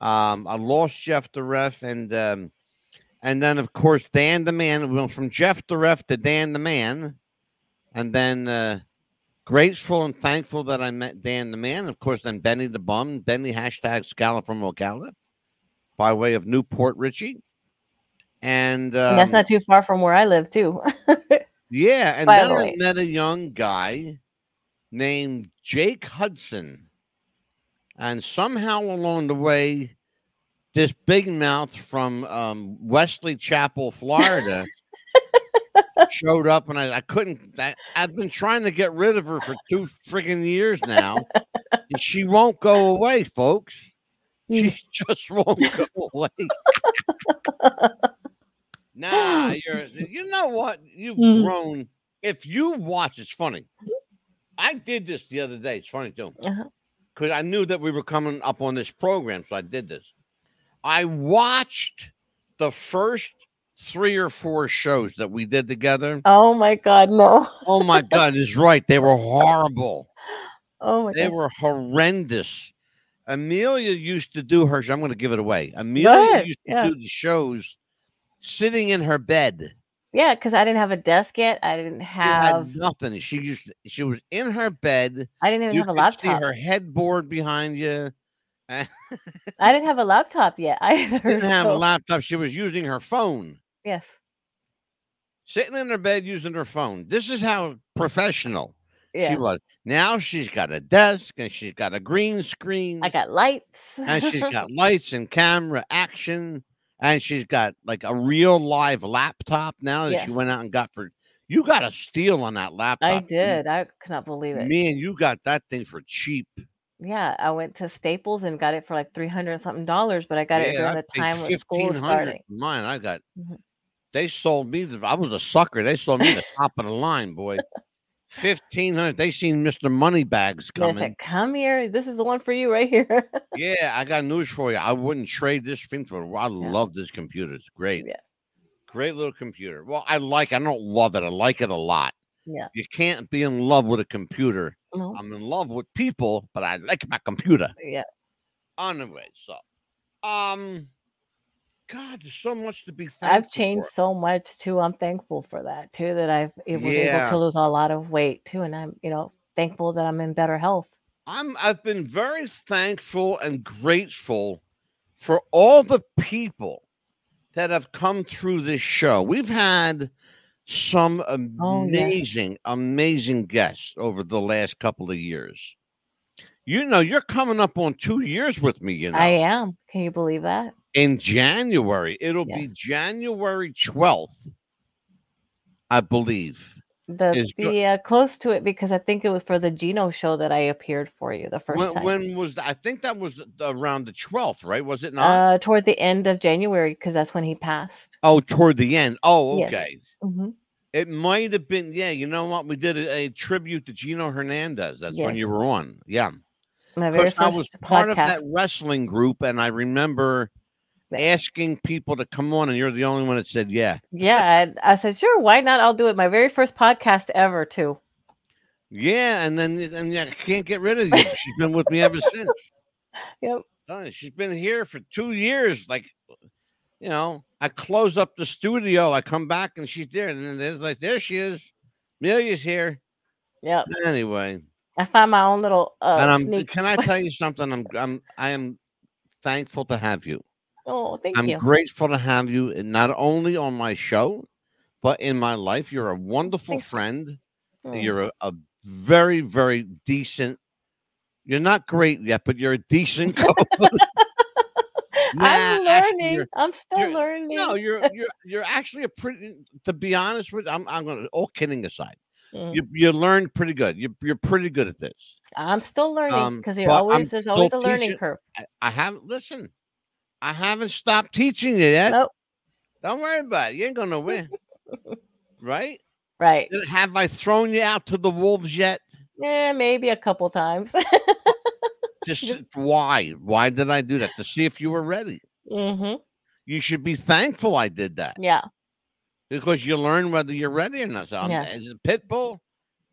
Um, I lost Jeff the ref, and um, and then of course Dan the man. We went from Jeff the ref to Dan the man, and then uh, grateful and thankful that I met Dan the man. Of course, then Benny the bum, Benny hashtag Scala from Ocala, by way of New Port Richey, and, um, and that's not too far from where I live too. yeah. And by then the I met a young guy named Jake Hudson, and somehow along the way. This big mouth from um, Wesley Chapel, Florida, showed up, and I, I couldn't. I, I've been trying to get rid of her for two friggin' years now, and she won't go away, folks. She just won't go away. nah, you're. You know what? You've Mhm. grown. If you watch, it's funny. I did this the other day. It's funny too Uh-huh. because I knew that we were coming up on this program, so I did this. I watched the first three or four shows that we did together. Oh my God, no. Oh my God, is right. They were horrible. Oh my They God. were horrendous. Amelia used to do her. I'm going to give it away. Amelia used to yeah. do the shows sitting in her bed. Yeah, because I didn't have a desk yet. I didn't She have. had nothing. She used. She was in her bed. I didn't even you have a laptop. her headboard behind you. I didn't have a laptop yet either. Didn't have a laptop. She was using her phone. Yes. sitting in her bed using her phone. This is how professional she was. Now she's got a desk and she's got a green screen I got lights. and she's got lights and camera action and she's got like a real live laptop now that she went out and got for you got a steal on that laptop. I did. I could not believe it. Man, you got that thing for cheap. Yeah, I went to Staples and got it for like three hundred something dollars, but I got it during I the time when school was starting. Mine, I got. Mhm. They sold me. The, I was a sucker. They sold me the top of the line, boy. Fifteen hundred. They seen Mister Moneybags coming. said, "Come here. This is the one for you right here." Yeah, I got news for you. I wouldn't trade this thing for. I love this computer. It's great. Yeah. Great little computer. Well, I like. I don't love it. I like it a lot. yeah. You can't be in love with a computer. No. I'm in love with people, but I like my computer. Yeah. Anyway, so, um, God, there's so much to be thankful I've changed for. so much too. I'm thankful for that too. That I've it was able to lose a lot of weight too, and I'm you know thankful that I'm in better health. I'm I've been very thankful and grateful for all the people that have come through this show. We've had some Oh, yes. amazing, amazing guests over the last couple of years. You know, you're coming up on two years with me, you know. I am. Can you believe that? In January. It'll be January 12th. I believe. The the uh, close to it because I think it was for the Gino show that I appeared for you the first When, time. when was that? I think that was around the 12th, right? Was it not? uh, toward the end of January because that's when he passed. oh, toward the end. Oh, yes. okay. hmm It might have been, yeah. You know what? We did a, a tribute to Gino Hernandez. That's when you were on. Yeah. My I was part of that wrestling group, and I remember asking people to come on, and you're the only one that said yeah. Yeah, I, I said sure, why not? I'll do it. My very first podcast ever too. Yeah, and then and I can't get rid of you. She's been with me ever since. Yep. She's been here for two years. Like, you know, I close up the studio, I come back, and she's there, and then there's like, there she is. Amelia's here. Yep. Anyway, I find my own little uh, and I'm. sneak. Can I tell you something? I'm. I'm. I am thankful to have you. Oh, thank you. I'm grateful to have you, not only on my show, but in my life. You're a wonderful Thank you. friend. Mm. You're a, a very, very decent. You're not great yet, but you're a decent co Nah, I'm learning. I'm still learning. No, you're you're you're actually a pretty. To be honest with, I'm I'm gonna. All kidding aside, Mm. you you learned pretty good. You you're pretty good at this. I'm still learning Um, because you're always there's always a learning teaching- curve. I, I haven't listen. I haven't stopped teaching you yet. Nope. Don't worry about it. You ain't gonna win, right? Right. Have I thrown you out to the wolves yet? Yeah, maybe a couple times. Just why? Why did I do that? To see if you were ready. hmm You should be thankful I did that Yeah. because you learn whether you're ready or not. So I'm- Yes. the pit bull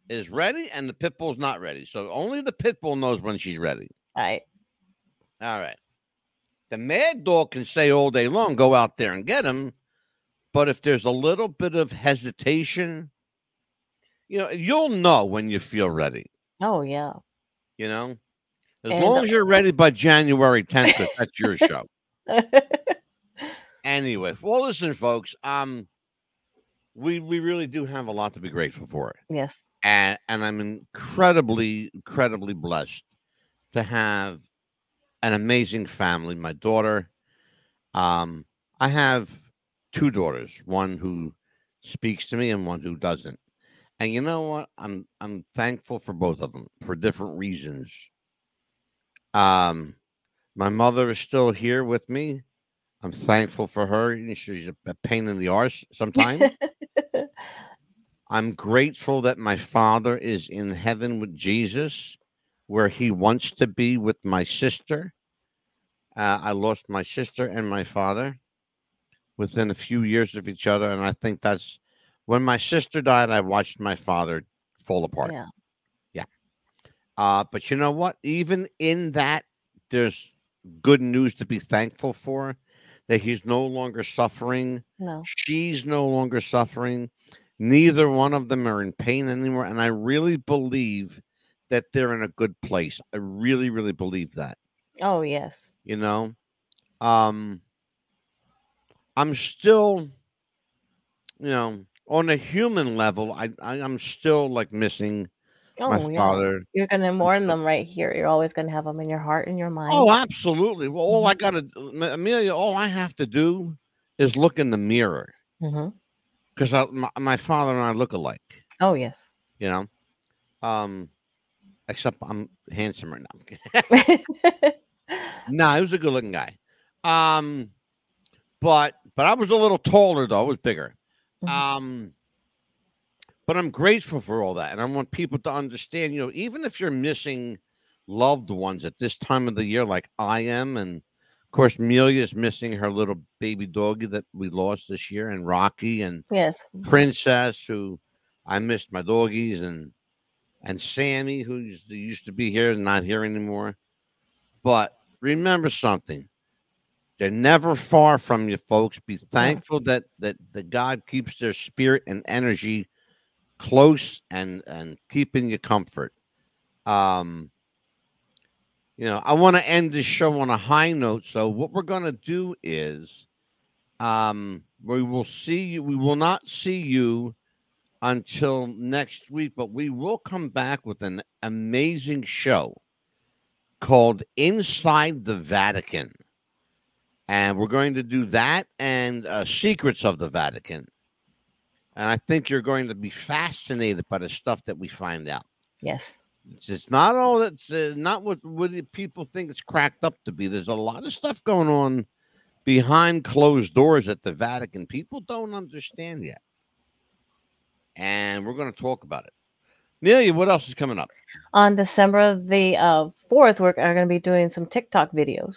is ready and the pit bull's not ready. So only the pit bull knows when she's ready. Right. All right. The mad dog can say all day long, go out there and get him. But if there's a little bit of hesitation, you know, you'll know when you feel ready, Oh yeah. you know? As And, long as you're ready by January 10th, 'cause that's your show. Anyway, well, listen, folks. Um, we we really do have a lot to be grateful for, yes. and and I'm incredibly incredibly blessed to have an amazing family. My daughter, um, I have two daughters, one who speaks to me and one who doesn't. And you know what? I'm I'm thankful for both of them for different reasons. Um, my mother is still here with me. I'm thankful for her. She's a pain in the arse sometimes. I'm grateful that my father is in heaven with Jesus, where he wants to be with my sister. Uh, I lost my sister and my father within a few years of each other, and I think that's when my sister died. I watched my father fall apart. yeah. Uh, but you know what? Even in that, there's good news to be thankful for that he's no longer suffering. No. She's no longer suffering. Neither one of them are in pain anymore. And I really believe that they're in a good place. I really, really believe that. Oh yes. You know, um, I'm still, you know, on a human level, I, I I'm still like missing Oh my yeah. father. You're gonna mourn them right here. You're always gonna have them in your heart and your mind. Oh, absolutely. Well, all I gotta, Amelia, all I have to do is look in the mirror because my, my father and I look alike. Oh yes. You know, um, except I'm handsomer now. no, he was a good-looking guy. Um, but but I was a little taller though. I was bigger. Mhm. Um, but I'm grateful for all that, and I want people to understand. You know, even if you're missing loved ones at this time of the year, like I am, and of course, Amelia is missing her little baby doggy that we lost this year, and Rocky, and yes. Princess, who I missed my doggies, and and Sammy, who used to, be here and not here anymore. But remember something: they're never far from you, folks. Be thankful that that the God keeps their spirit and energy close and and keeping you comfort. Um, you know, I want to end this show on a high note. So what we're going to do is, um, we will see you. We will not see you until next week, but we will come back with an amazing show called Inside the Vatican. And we're going to do that and uh, Secrets of the Vatican. and I think you're going to be fascinated by the stuff that we find out. Yes. It's not all that's uh, not what what people think it's cracked up to be. There's a lot of stuff going on behind closed doors at the Vatican. People don't understand yet, and we're going to talk about it. Amelia, what else is coming up? On December the uh, 4th, we're going to be doing some TikTok videos.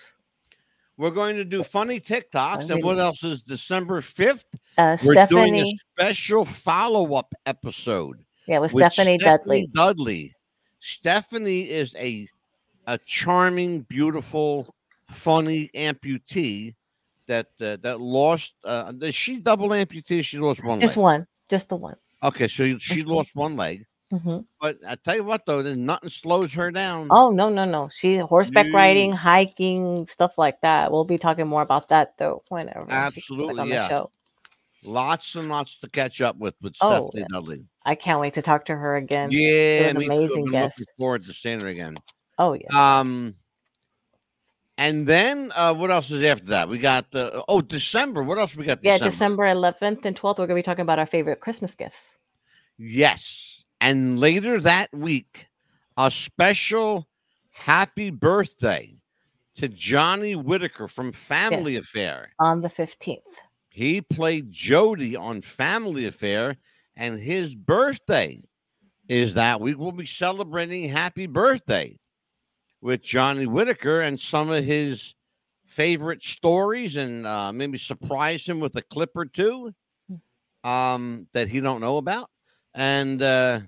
We're going to do funny TikToks, and what else is December fifth? Uh, We're doing a Stephanie, special follow up episode yeah, with with Stephanie Dudley. Dudley. Stephanie is a a charming, beautiful, funny amputee that uh, that lost. Uh, does she double amputee? She lost one Just leg. one, just the one. Okay, so she lost one leg. hmm But I tell you what, though, there's nothing slows her down. Oh no, no, no! She horseback No. riding, hiking, stuff like that. We'll be talking more about that though whenever. she comes back Absolutely, on the yeah. show. Lots and lots to catch up with with Oh, Stephanie yeah. Dudley. I can't wait to talk to her again. Yeah, an amazing guest. Looking forward to seeing her again. Oh yeah. Um, and then uh, what else is after that? We got the oh December. What else we got? Yeah, December. December 11th and 12th, we're going to be talking about our favorite Christmas gifts. Yes, and later that week, a special happy birthday to Johnny Whitaker from Family Affair. on the 15th. He played Jody on Family Affair, and his birthday is that week. We'll be celebrating happy birthday with Johnny Whitaker and some of his favorite stories, and uh, maybe surprise him with a clip or two um, that he don't know about. And uh,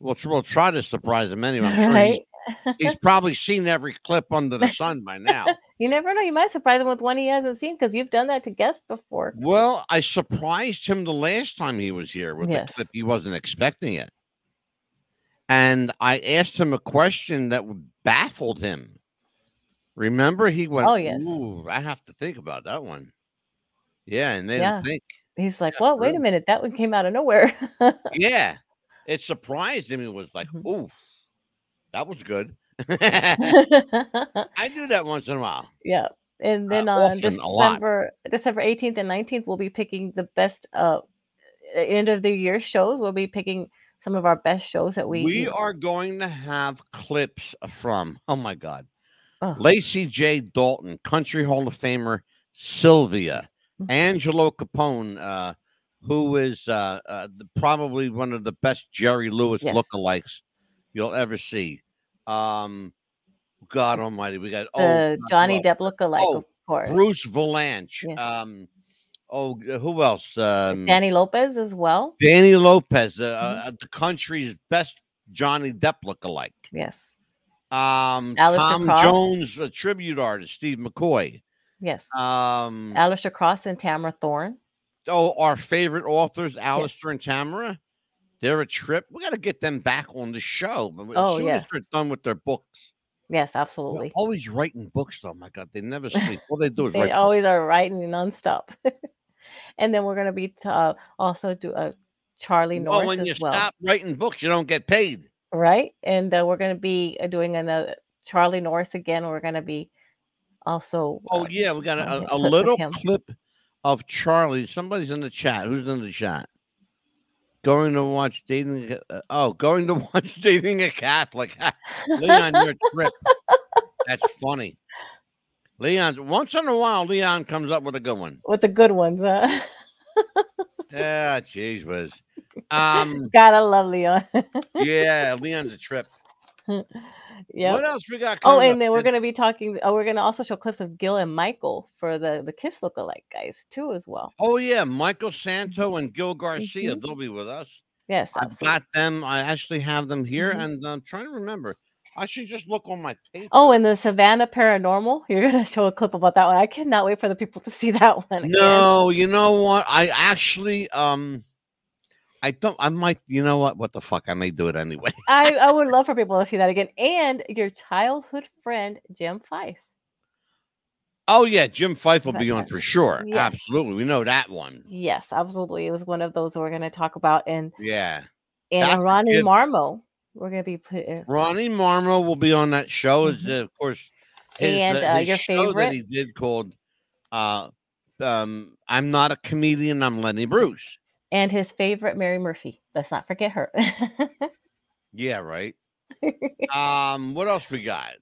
we'll, we'll try to surprise him anyway. I'm sure right? he's, he's probably seen every clip under the sun by now. You never know. You might surprise him with one he hasn't seen because you've done that to guests before. Well, I surprised him the last time he was here with Yes. a clip. He wasn't expecting it. And I asked him a question that baffled him. Remember, he went, Oh, yes. I have to think about that one. Yeah, and they Yeah. didn't think. He's like, well, wait a minute. That one came out of nowhere. Yeah. It surprised him. He was like, Mhm. oof, that was good. I do that once in a while. yeah. And then Uh, on. December December 18th and 19th, we'll be picking the best uh end of the year shows. We'll be picking some of our best shows that we We are going to have clips from, oh my God, Oh. Lacy J. Dalton, Country Hall of Famer Sylvia. Angelo Capone, uh, who is uh, uh, the, probably one of the best Jerry Lewis Yes. lookalikes you'll ever see. Um, God Almighty, we got oh uh, Johnny well, Depp lookalike, Oh, of course. Bruce Valanche. Yes. Um, oh, who else? Um, Danny Lopez as well. Danny Lopez, uh, Mm-hmm. uh, the country's best Johnny Depp lookalike. Yes. Um, Alistair Tom Cross. Jones, a tribute artist, Steve McCoy. Yes. Um, Alistair Cross and Tamara Thorne. oh, our favorite authors, Alistair and Tamara. They're a trip. We got to get them back on the show. But as Oh, soon yes. as they're done with their books, Yes, they're absolutely. always writing books. though. my God, they never sleep. All they do is They write. books. always are writing nonstop. and then we're going to be uh, also do a Charlie Well, Norris when as you well, stop writing books, you don't get paid. right? And uh, we're going to be uh, doing another Charlie Norris again. We're going to be also. Oh uh, yeah, we got trying to a, a clips of little clip of Charlie. Somebody's in the chat. Who's in the chat? Going to watch dating. uh, oh, going to watch dating a Catholic. Leon, you're a trip. That's funny. Leon, once in a while, Leon comes up with a good one. with the good ones. Huh? Yeah, jeez, whiz. Um, Gotta love Leon. yeah, Leon's a trip. yeah. What else we got? Oh, and then we're gonna be talking. Oh, we're gonna also show clips of Gil and Michael for the the Kiss lookalike guys too, as well. Oh yeah, Michael Santo and Gil Garcia. Mhm. They'll be with us. Yes, I've got them. I actually have them here, Mhm. and I'm trying to remember. I should just look on my paper. Oh, and the Savannah Paranormal. You're gonna show a clip about that one. I cannot wait for the people to see that one. again. no, you know what? I actually, um, I don't. I might. You know what? What the fuck? I may do it anyway. I I would love for people to see that again. And your childhood friend Jim Fife. Oh yeah, Jim Fife will be on for sure. Yes. Absolutely, we know that one. Yes, absolutely. It was one of those we're gonna talk about, and Yeah, and. Ronnie. Marmo. We're gonna be put. uh, Ronnie Marmo will be on that show. It's, uh, of course, his, Mm-hmm. And, uh, uh, his your show that he did called uh, um, "I'm Not a Comedian, I'm Lenny Bruce." And his favorite Mary Murphy. Let's not forget her. Yeah, right. um, what else we got?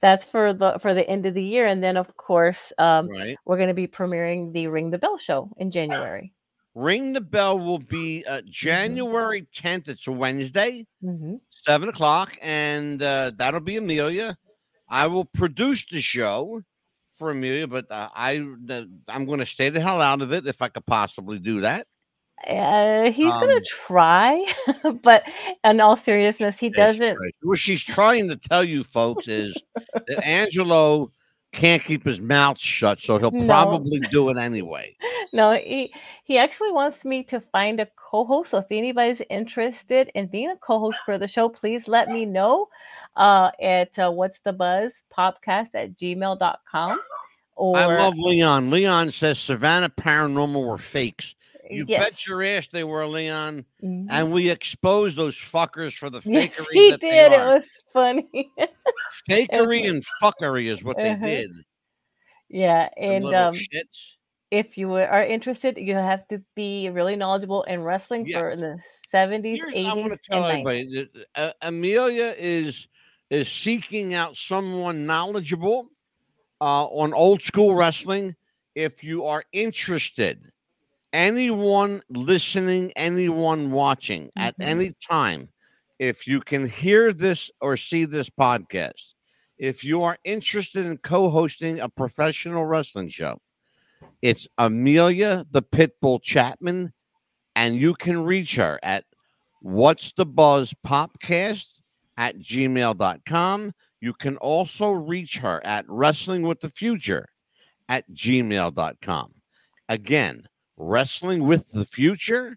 That's for the for the end of the year, and then of course um, Right. we're going to be premiering the Ring the Bell show in January. Ring the bell will be uh, January 10th. It's a Wednesday, hmm seven o'clock, and uh, that'll be Amelia. I will produce the show for Amelia, but uh, I I'm going to stay the hell out of it if I could possibly do that. Uh, he's going Um, to try, but in all seriousness, he doesn't. right. What she's trying to tell you folks is that Angelo can't keep his mouth shut, so he'll No. probably do it anyway. No, he he actually wants me to find a co-host. So if anybody's interested in being a co-host for the show, please let me know uh, at uh, what's the buzz podcast at gmail.com. Or I love Leon. Leon says Savannah Paranormal were fakes. You yes. bet your ass they were, Leon. Mhm. And we exposed those fuckers for the fakery. Yes, he did. they It was funny. Fakery and fuckery is what they Uh-huh. did. yeah, and um, shits. if you are interested, you have to be really knowledgeable in wrestling Yeah. for the 70s, Here's 80s, I want to tell everybody that uh, Amelia is is seeking out someone knowledgeable uh, on old school wrestling. If you are interested, anyone listening, anyone watching at Mhm. any time, if you can hear this or see this podcast, if you are interested in co-hosting a professional wrestling show, it's Amelia the Pitbull Chapman, and you can reach her at what's the buzz popcast at gmail.com. You can also reach her at wrestling with the future at gmail.com. Again, wrestling with the future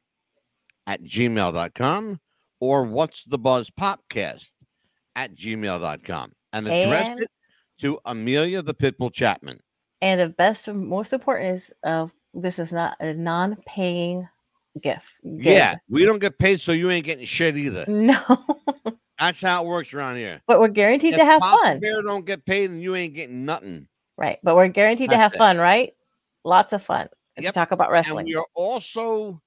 at gmail.com or what's the buzz podcast at gmail.com and address And- it to Amelia the Pitbull Chapman. And the best, and most important is uh, this is not a non-paying gift. Yeah, we don't get paid, so you ain't getting shit either. No, That's how it works around here. but we're guaranteed If to have Papa fun, Bear don't get paid, and you ain't getting nothing. right? But we're guaranteed to have it. fun, right? Lots of fun to Yep, talk about And wrestling. we are also,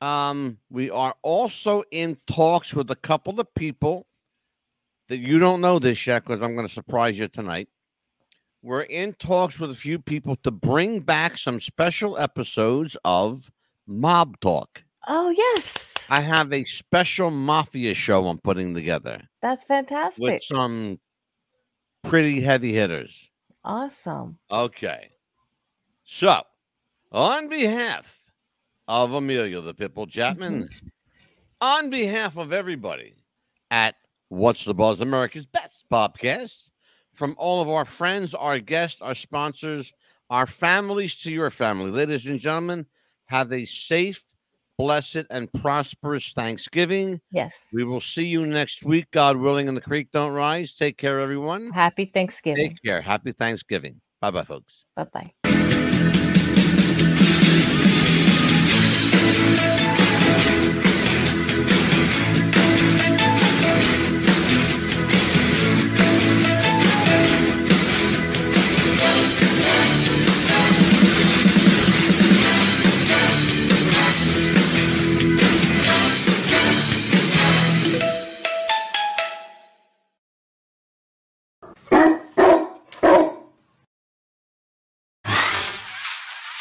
um, we are also in talks with a couple of people that you don't know this yet, because I'm going to surprise you tonight. We're in talks with a few people to bring back some special episodes of Mob Talk. Oh yes, I have a special mafia show I'm putting together that's fantastic. with some pretty heavy hitters. Awesome. Okay. So, on behalf of Amelia the Pitbull Chapman, mm-hmm. on behalf of everybody at What's the Buzz America's Best Podcast, from all of our friends, our guests, our sponsors, our families to your family, ladies and gentlemen, have a safe, blessed, and prosperous Thanksgiving. Yes. We will see you next week, God willing, and the creek don't rise. Take care, everyone. Happy Thanksgiving. Take care. Happy Thanksgiving. Bye bye, folks. Bye bye.